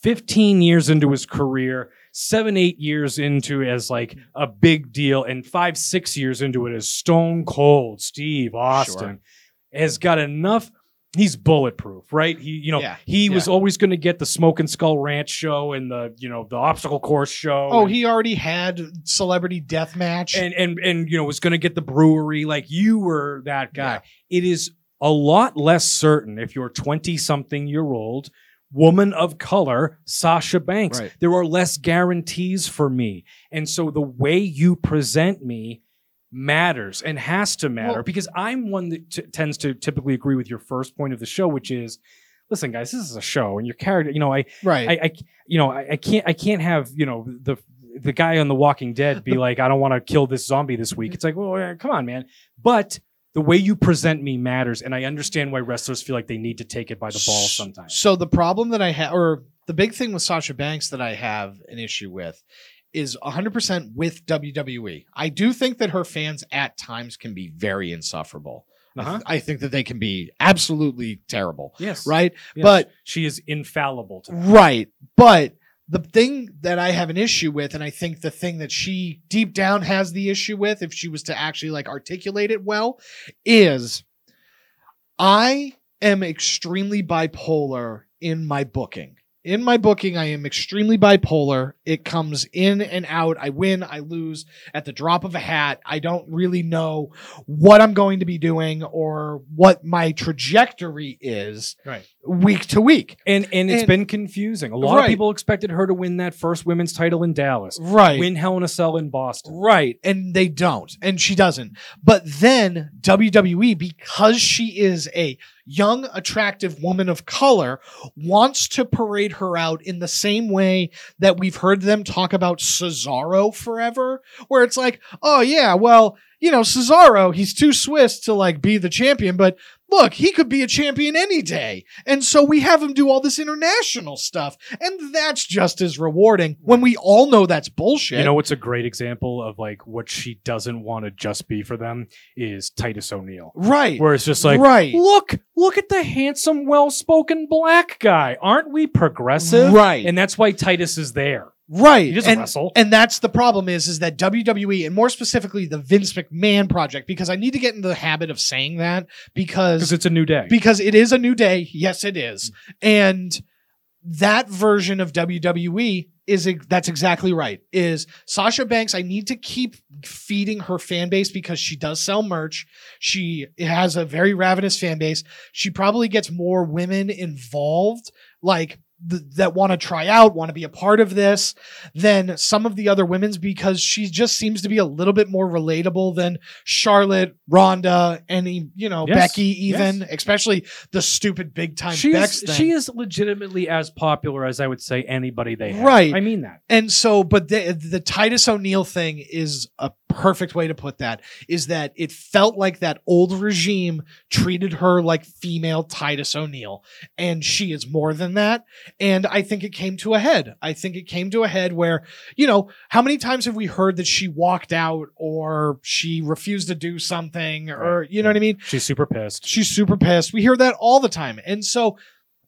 15 years into his career, seven, eight years into it as like a big deal, and five, six years into it as Stone Cold Steve Austin, has got enough he's bulletproof, right? He, you know, Yeah, he was always going to get the Broken Skull Ranch show and the, you know, the obstacle course show. Oh, and, he already had celebrity death match. and and and you know was going to get the brewery. Like you were that guy. It is a lot less certain if you're 20 something year old woman of color Sasha Banks. Right. There are less guarantees for me, and so the way you present me matters and has to matter Well- because I'm one that t- tends to typically agree with your first point of the show, which is, listen, guys, this is a show, and your character, you know, I, right. I, I you know, I, I can't, I can't have, you know, the the guy on The Walking Dead be like, I don't want to kill this zombie this week. Mm-hmm. It's like, well, come on, man. But the way you present me matters, and I understand why wrestlers feel like they need to take it by the ball sometimes. So the problem that I have, or the big thing with Sasha Banks that I have an issue with, is 100% with WWE. I do think that her fans at times can be very insufferable. I, Uh-huh. th- I think that they can be absolutely terrible, Yes, right? Yes. But she is infallible to. Right. But the thing that I have an issue with, and I think the thing that she deep down has the issue with, if she was to actually like articulate it well, is I am extremely bipolar in my booking. In my booking, I am extremely bipolar. It comes in and out. I win, I lose at the drop of a hat. I don't really know what I'm going to be doing or what my trajectory is Right. Week to week. And and it's And- been confusing. A lot Right. of people expected her to win that first women's title in Dallas, Right. win Hell in a Cell in Boston. Right. And they don't. And she doesn't. But then WWE, because she is a young, attractive woman of color, wants to parade her out in the same way that we've heard them talk about Cesaro forever, where it's like, oh, yeah, well, you know, Cesaro, he's too Swiss to like be the champion, but look, he could be a champion any day. And so we have him do all this international stuff. And that's just as rewarding when we all know that's bullshit. You know what's a great example of like what she doesn't want to just be for them is Titus O'Neil. right. Where it's just like, right. look, look at the handsome, well-spoken black guy. Aren't we progressive? Right. And that's why Titus is there. Right. He doesn't and, wrestle. and that's the problem is is that WWE and more specifically the Vince McMahon project because I need to get into the habit of saying that Because it's a new day. because it is a new day. Yes, it is. And that version of WWE is that's exactly right. Is Sasha Banks I need to keep feeding her fan base because she does sell merch. She has a very ravenous fan base. She probably gets more women involved like th- that want to try out, want to be a part of this than some of the other women's because she just seems to be a little bit more relatable than Charlotte, Ronda, any, you know, Yes, Becky even, especially the stupid big time she Bex is, thing. she is legitimately as popular as I would say anybody they have. Right. I mean that. And so, but the, the Titus O'Neil thing is a perfect way to put that. Is that it felt like that old regime treated her like female Titus O'Neil, and she is more than that. And I think it came to a head. I think it came to a head where, you know, how many times have we heard that she walked out or she refused to do something, or you know what I mean? She's super pissed. She's super pissed. We hear that all the time. And so,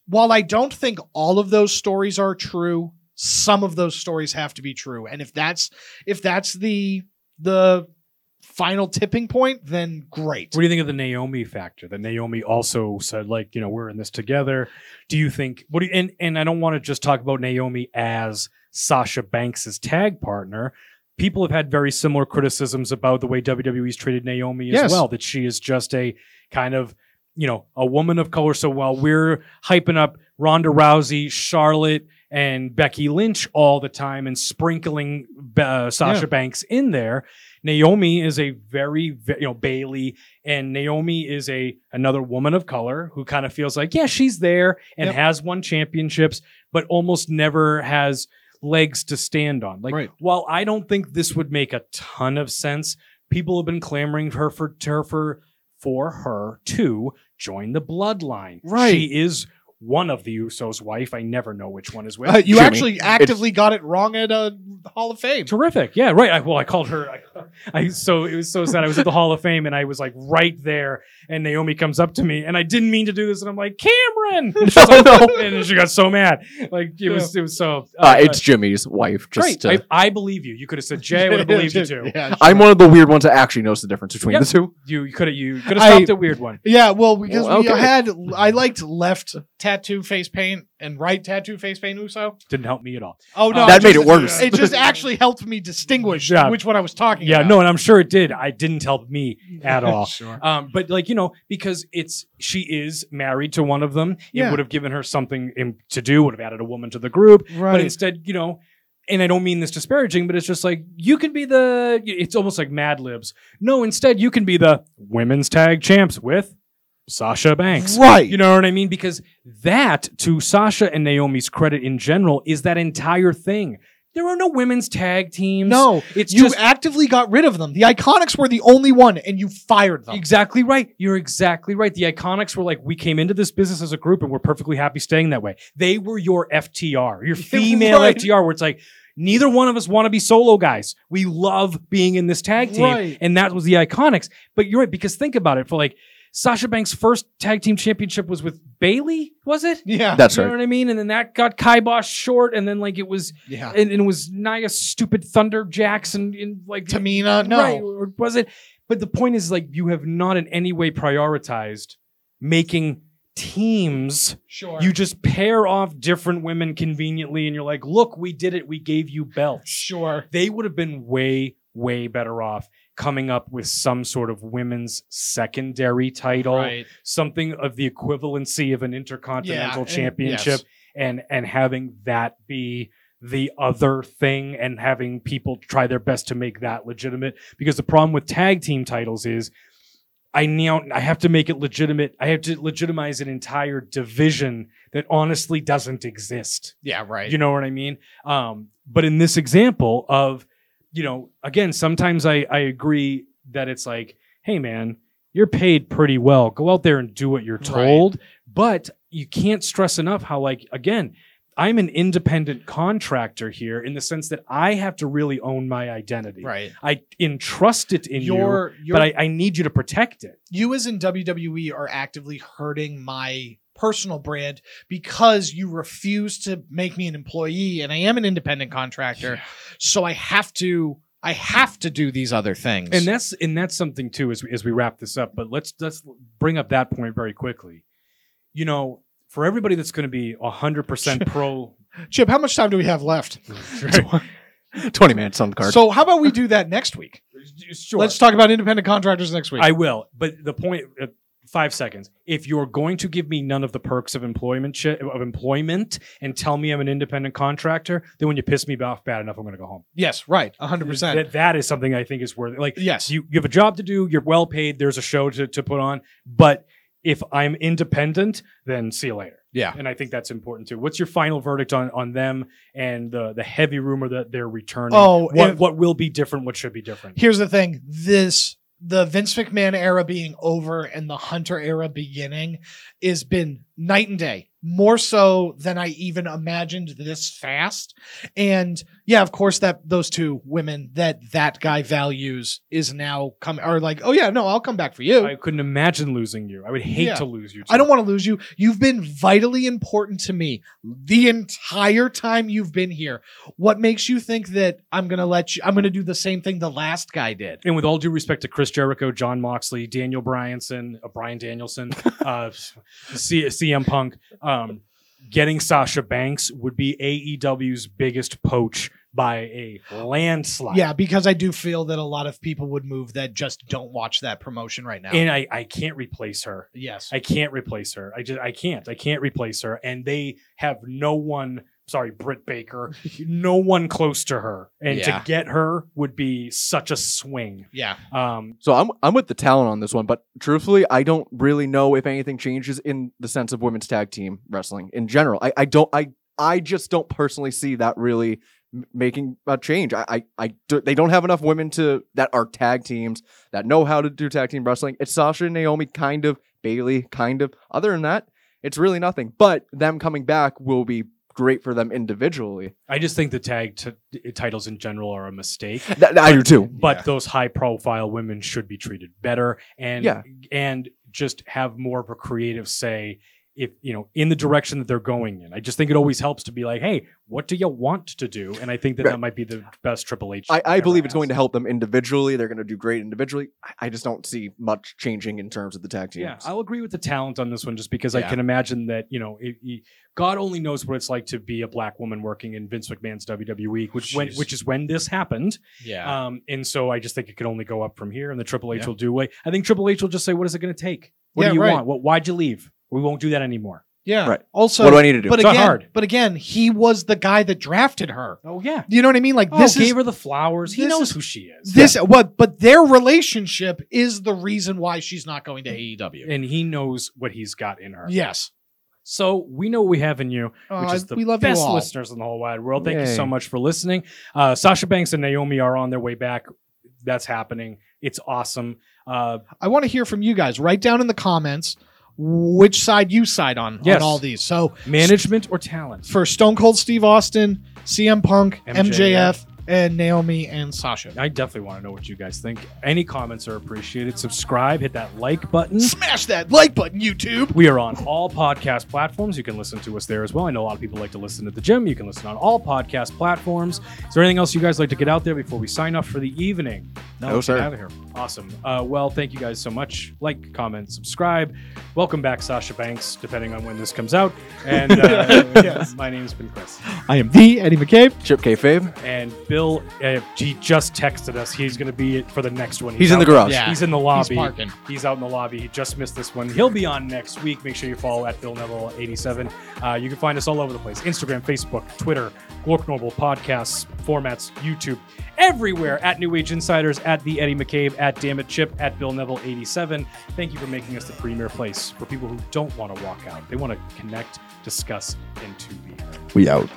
while I don't think all of those stories are true, some of those stories have to be true. And if that's if that's the the final tipping point, then great. What do you think of the Naomi factor? That Naomi also said, like, you know, we're in this together. Do you think? What do you? And and I don't want to just talk about Naomi as Sasha Banks's tag partner. People have had very similar criticisms about the way WWE's treated Naomi as Yes. well. That she is just a kind of, you know, a woman of color. So while we're hyping up Ronda Rousey, Charlotte, and Becky Lynch all the time and sprinkling uh, Sasha Yeah. Banks in there, Naomi is a very, ve- you know, Bayley and Naomi is a another woman of color who kind of feels like, yeah, she's there and Yep. has won championships, but almost never has legs to stand on. Like, Right. while I don't think this would make a ton of sense, people have been clamoring for her for, her for for her to join the bloodline. Right. She is one of the Usos' wife. I never know which one is which. Uh, you Jimmy. actually actively got it wrong at uh, Hall of Fame. Terrific. Yeah, right. I, well, I called her. I, I so it was so sad. I was at the Hall of Fame and I was like right there, and Naomi comes up to me, and I didn't mean to do this, and I'm like Cameron, and, she's like, and she got so mad. Like it was, it was so. Uh, it's Jimmy's wife. Just great. to- I, I believe you. You could have said Jay. I would have believed you too. Yeah, I'm one of the weird ones that actually knows the difference between Yep. the two. You could have. You could have I- stopped a weird one. Yeah, well, because Well, we okay. had, I liked left tattoo face paint and right tattoo face paint Uso. Didn't help me at all. Oh no, That made just- it worse. It just actually helped me distinguish Yeah. which one I was talking about Yeah, about. no, and I'm sure it did. I didn't help me at all. sure. Um, but like you know, because it's she is married to one of them, Yeah. it would have given her something in, to do. Would have added a woman to the group, Right. but instead, you know. And I don't mean this disparaging, but it's just like you can be the. It's almost like Mad Libs. No, instead you can be the women's tag champs with Sasha Banks. right. You know what I mean? Because that, to Sasha and Naomi's credit in general, is that entire thing. There are no women's tag teams. no, it's you just actively got rid of them. The Iconics were the only one, and you fired them. Exactly right. You're exactly right. The Iconics were like, we came into this business as a group and we're perfectly happy staying that way. They were your FTR, your female Right. FTR, where it's like, neither one of us want to be solo guys. We love being in this tag team. Right. And that was the Iconics. But you're right, because think about it for like, Sasha Banks' first tag team championship was with Bayley, was it? Yeah, That's right. you know what I mean? And then that got kibosh short, and then like it was, yeah. and, and it was Nia stupid Thunder Jackson in like Tamina, no. Right, or was it? But the point is, like, you have not in any way prioritized making teams. Sure. You just pair off different women conveniently, and you're like, look, we did it. We gave you belts. sure. They would have been way, way better off coming up with some sort of women's secondary title, Right. something of the equivalency of an intercontinental and- championship, yes. and and having that be the other thing and having people try their best to make that legitimate because the problem with tag team titles is I now I have to make it legitimate. I have to legitimize an entire division that honestly doesn't exist. Yeah, right. You know what I mean? Um, but in this example of, you know, again, sometimes I, I agree that it's like, hey man, you're paid pretty well. Go out there and do what you're Right. told. But you can't stress enough how, like, again, I'm an independent contractor here in the sense that I have to really own my identity. right. I entrust it in you, Your, your, but I, I need you to protect it. you as in WWE are actively hurting my personal brand because you refuse to make me an employee and I am an independent contractor. So I have to I have to do these other things. and that's and that's something too as we, as we wrap this up but let's let's bring up that point very quickly you know for everybody that's going to be 100% pro Chip, how much time do we have left? 20 minutes on the card. So how about we do that next week? sure Let's talk about independent contractors next week. i will but the point uh, five seconds if you're going to give me none of the perks of employment shi- of employment and tell me i'm an independent contractor then when you piss me off bad enough i'm going to go home yes, right. 100%. that, that is something i think is worth like yes. you, you have a job to do you're well paid there's a show to, to put on but if i'm independent then see you later yeah. and I think that's important too. What's your final verdict on on them and the the heavy rumor that they're returning? Oh, what if- what will be different? What should be different? Here's the thing. This the Vince McMahon era being over and the Hunter era beginning has been night and day. More so than I even imagined this fast. And yeah, of course that those two women that that guy values is now coming are like, "Oh yeah, no, I'll come back for you." I couldn't imagine losing you. I would hate Yeah. to lose you. I don't want to lose you. You've been vitally important to me the entire time you've been here. What makes you think that I'm going to let you I'm to do the same thing the last guy did? And with all due respect to Chris Jericho, Jon Moxley, Daniel Bryanson, uh, Bryan Danielson, uh, C- CM Punk, um, getting Sasha Banks would be AEW's biggest poach by a landslide. Yeah, because I do feel that a lot of people would move that just don't watch that promotion right now. And I, I can't replace her. yes. I can't replace her. I just I can't. I can't replace her. And they have no one. Sorry, Britt Baker. no one close to her, and Yeah. to get her would be such a swing. yeah. Um, So I'm I'm with the talent on this one, but truthfully, I don't really know if anything changes in the sense of women's tag team wrestling in general. I, I don't I I just don't personally see that really making a change. I, I I do, they don't have enough women to that are tag teams that know how to do tag team wrestling. It's Sasha and Naomi kind of, Bayley kind of. Other than that, It's really nothing. But them coming back will be great for them individually. I just think the tag t- titles in general are a mistake. Th- I do too. But Yeah. those high profile women should be treated better and Yeah. and just have more of a creative say if you know in the direction that they're going in. I just think it always helps to be like, hey, what do you want to do? And I think that Right. that might be the best Triple H. I, I believe it's has. going to help them individually. They're going to do great individually. I, I just don't see much changing in terms of the tag teams. Yeah, I'll agree with the talent on this one, just because I can imagine that you know, it, it- God only knows what it's like to be a black woman working in Vince McMahon's WWE, which when, which is when this happened. Yeah. Um, and so I just think it could only go up from here, and the Triple H Yeah. will do way. I think Triple H will just say, "What is it going to take? What Yeah, do you right. want? What? Why'd you leave? We won't do that anymore." yeah. right. Also, what do I need to do? but It's not again, hard. but again, he was the guy that drafted her. Oh yeah, You know what I mean? Like oh, this gave is her the flowers. He this knows is- who she is, this what but their relationship is the reason why she's not going to AEW. and he knows what he's got in her. yes. So we know what we have in you. which Uh, is the we love you best all. listeners in the whole wide world. Thank you so much for listening. Uh, Sasha Banks and Naomi are on their way back. That's happening. It's awesome. Uh, I want to hear from you guys. Write down in the comments which side you side on Yes. on all these. So management or talent? for Stone Cold Steve Austin, CM Punk, MJF. MJF, and Naomi and Sasha. I definitely want to know what you guys think. Any comments are appreciated. Subscribe, hit that like button. Smash that like button, YouTube. We are on all podcast platforms. You can listen to us there as well. I know a lot of people like to listen at the gym. You can listen on all podcast platforms. Is there anything else you guys like to get out there before we sign off for the evening? No, sir. Get out of here. Awesome. Uh, well, thank you guys so much. Like, comment, subscribe. Welcome back, Sasha Banks, depending on when this comes out. And uh, Yes. my name's been Chris. I am the Eddie McCabe. Chip kayfabe. And Bill, uh, he just texted us. He's going to be for the next one. He's in the out- garage. Yeah. He's in the lobby. parking. He's out in the lobby. He just missed this one. He'll be on next week. Make sure you follow at Bill Neville 87. Uh, you can find us all over the place: Instagram, Facebook, Twitter, Glork Normal podcasts, formats, YouTube, everywhere at New Age Insiders, at the Eddie McCabe, at Damn It Chip, at Bill Neville 87. Thank you for making us the premier place for people who don't want to walk out. They want to connect, discuss, and to be heard. We out.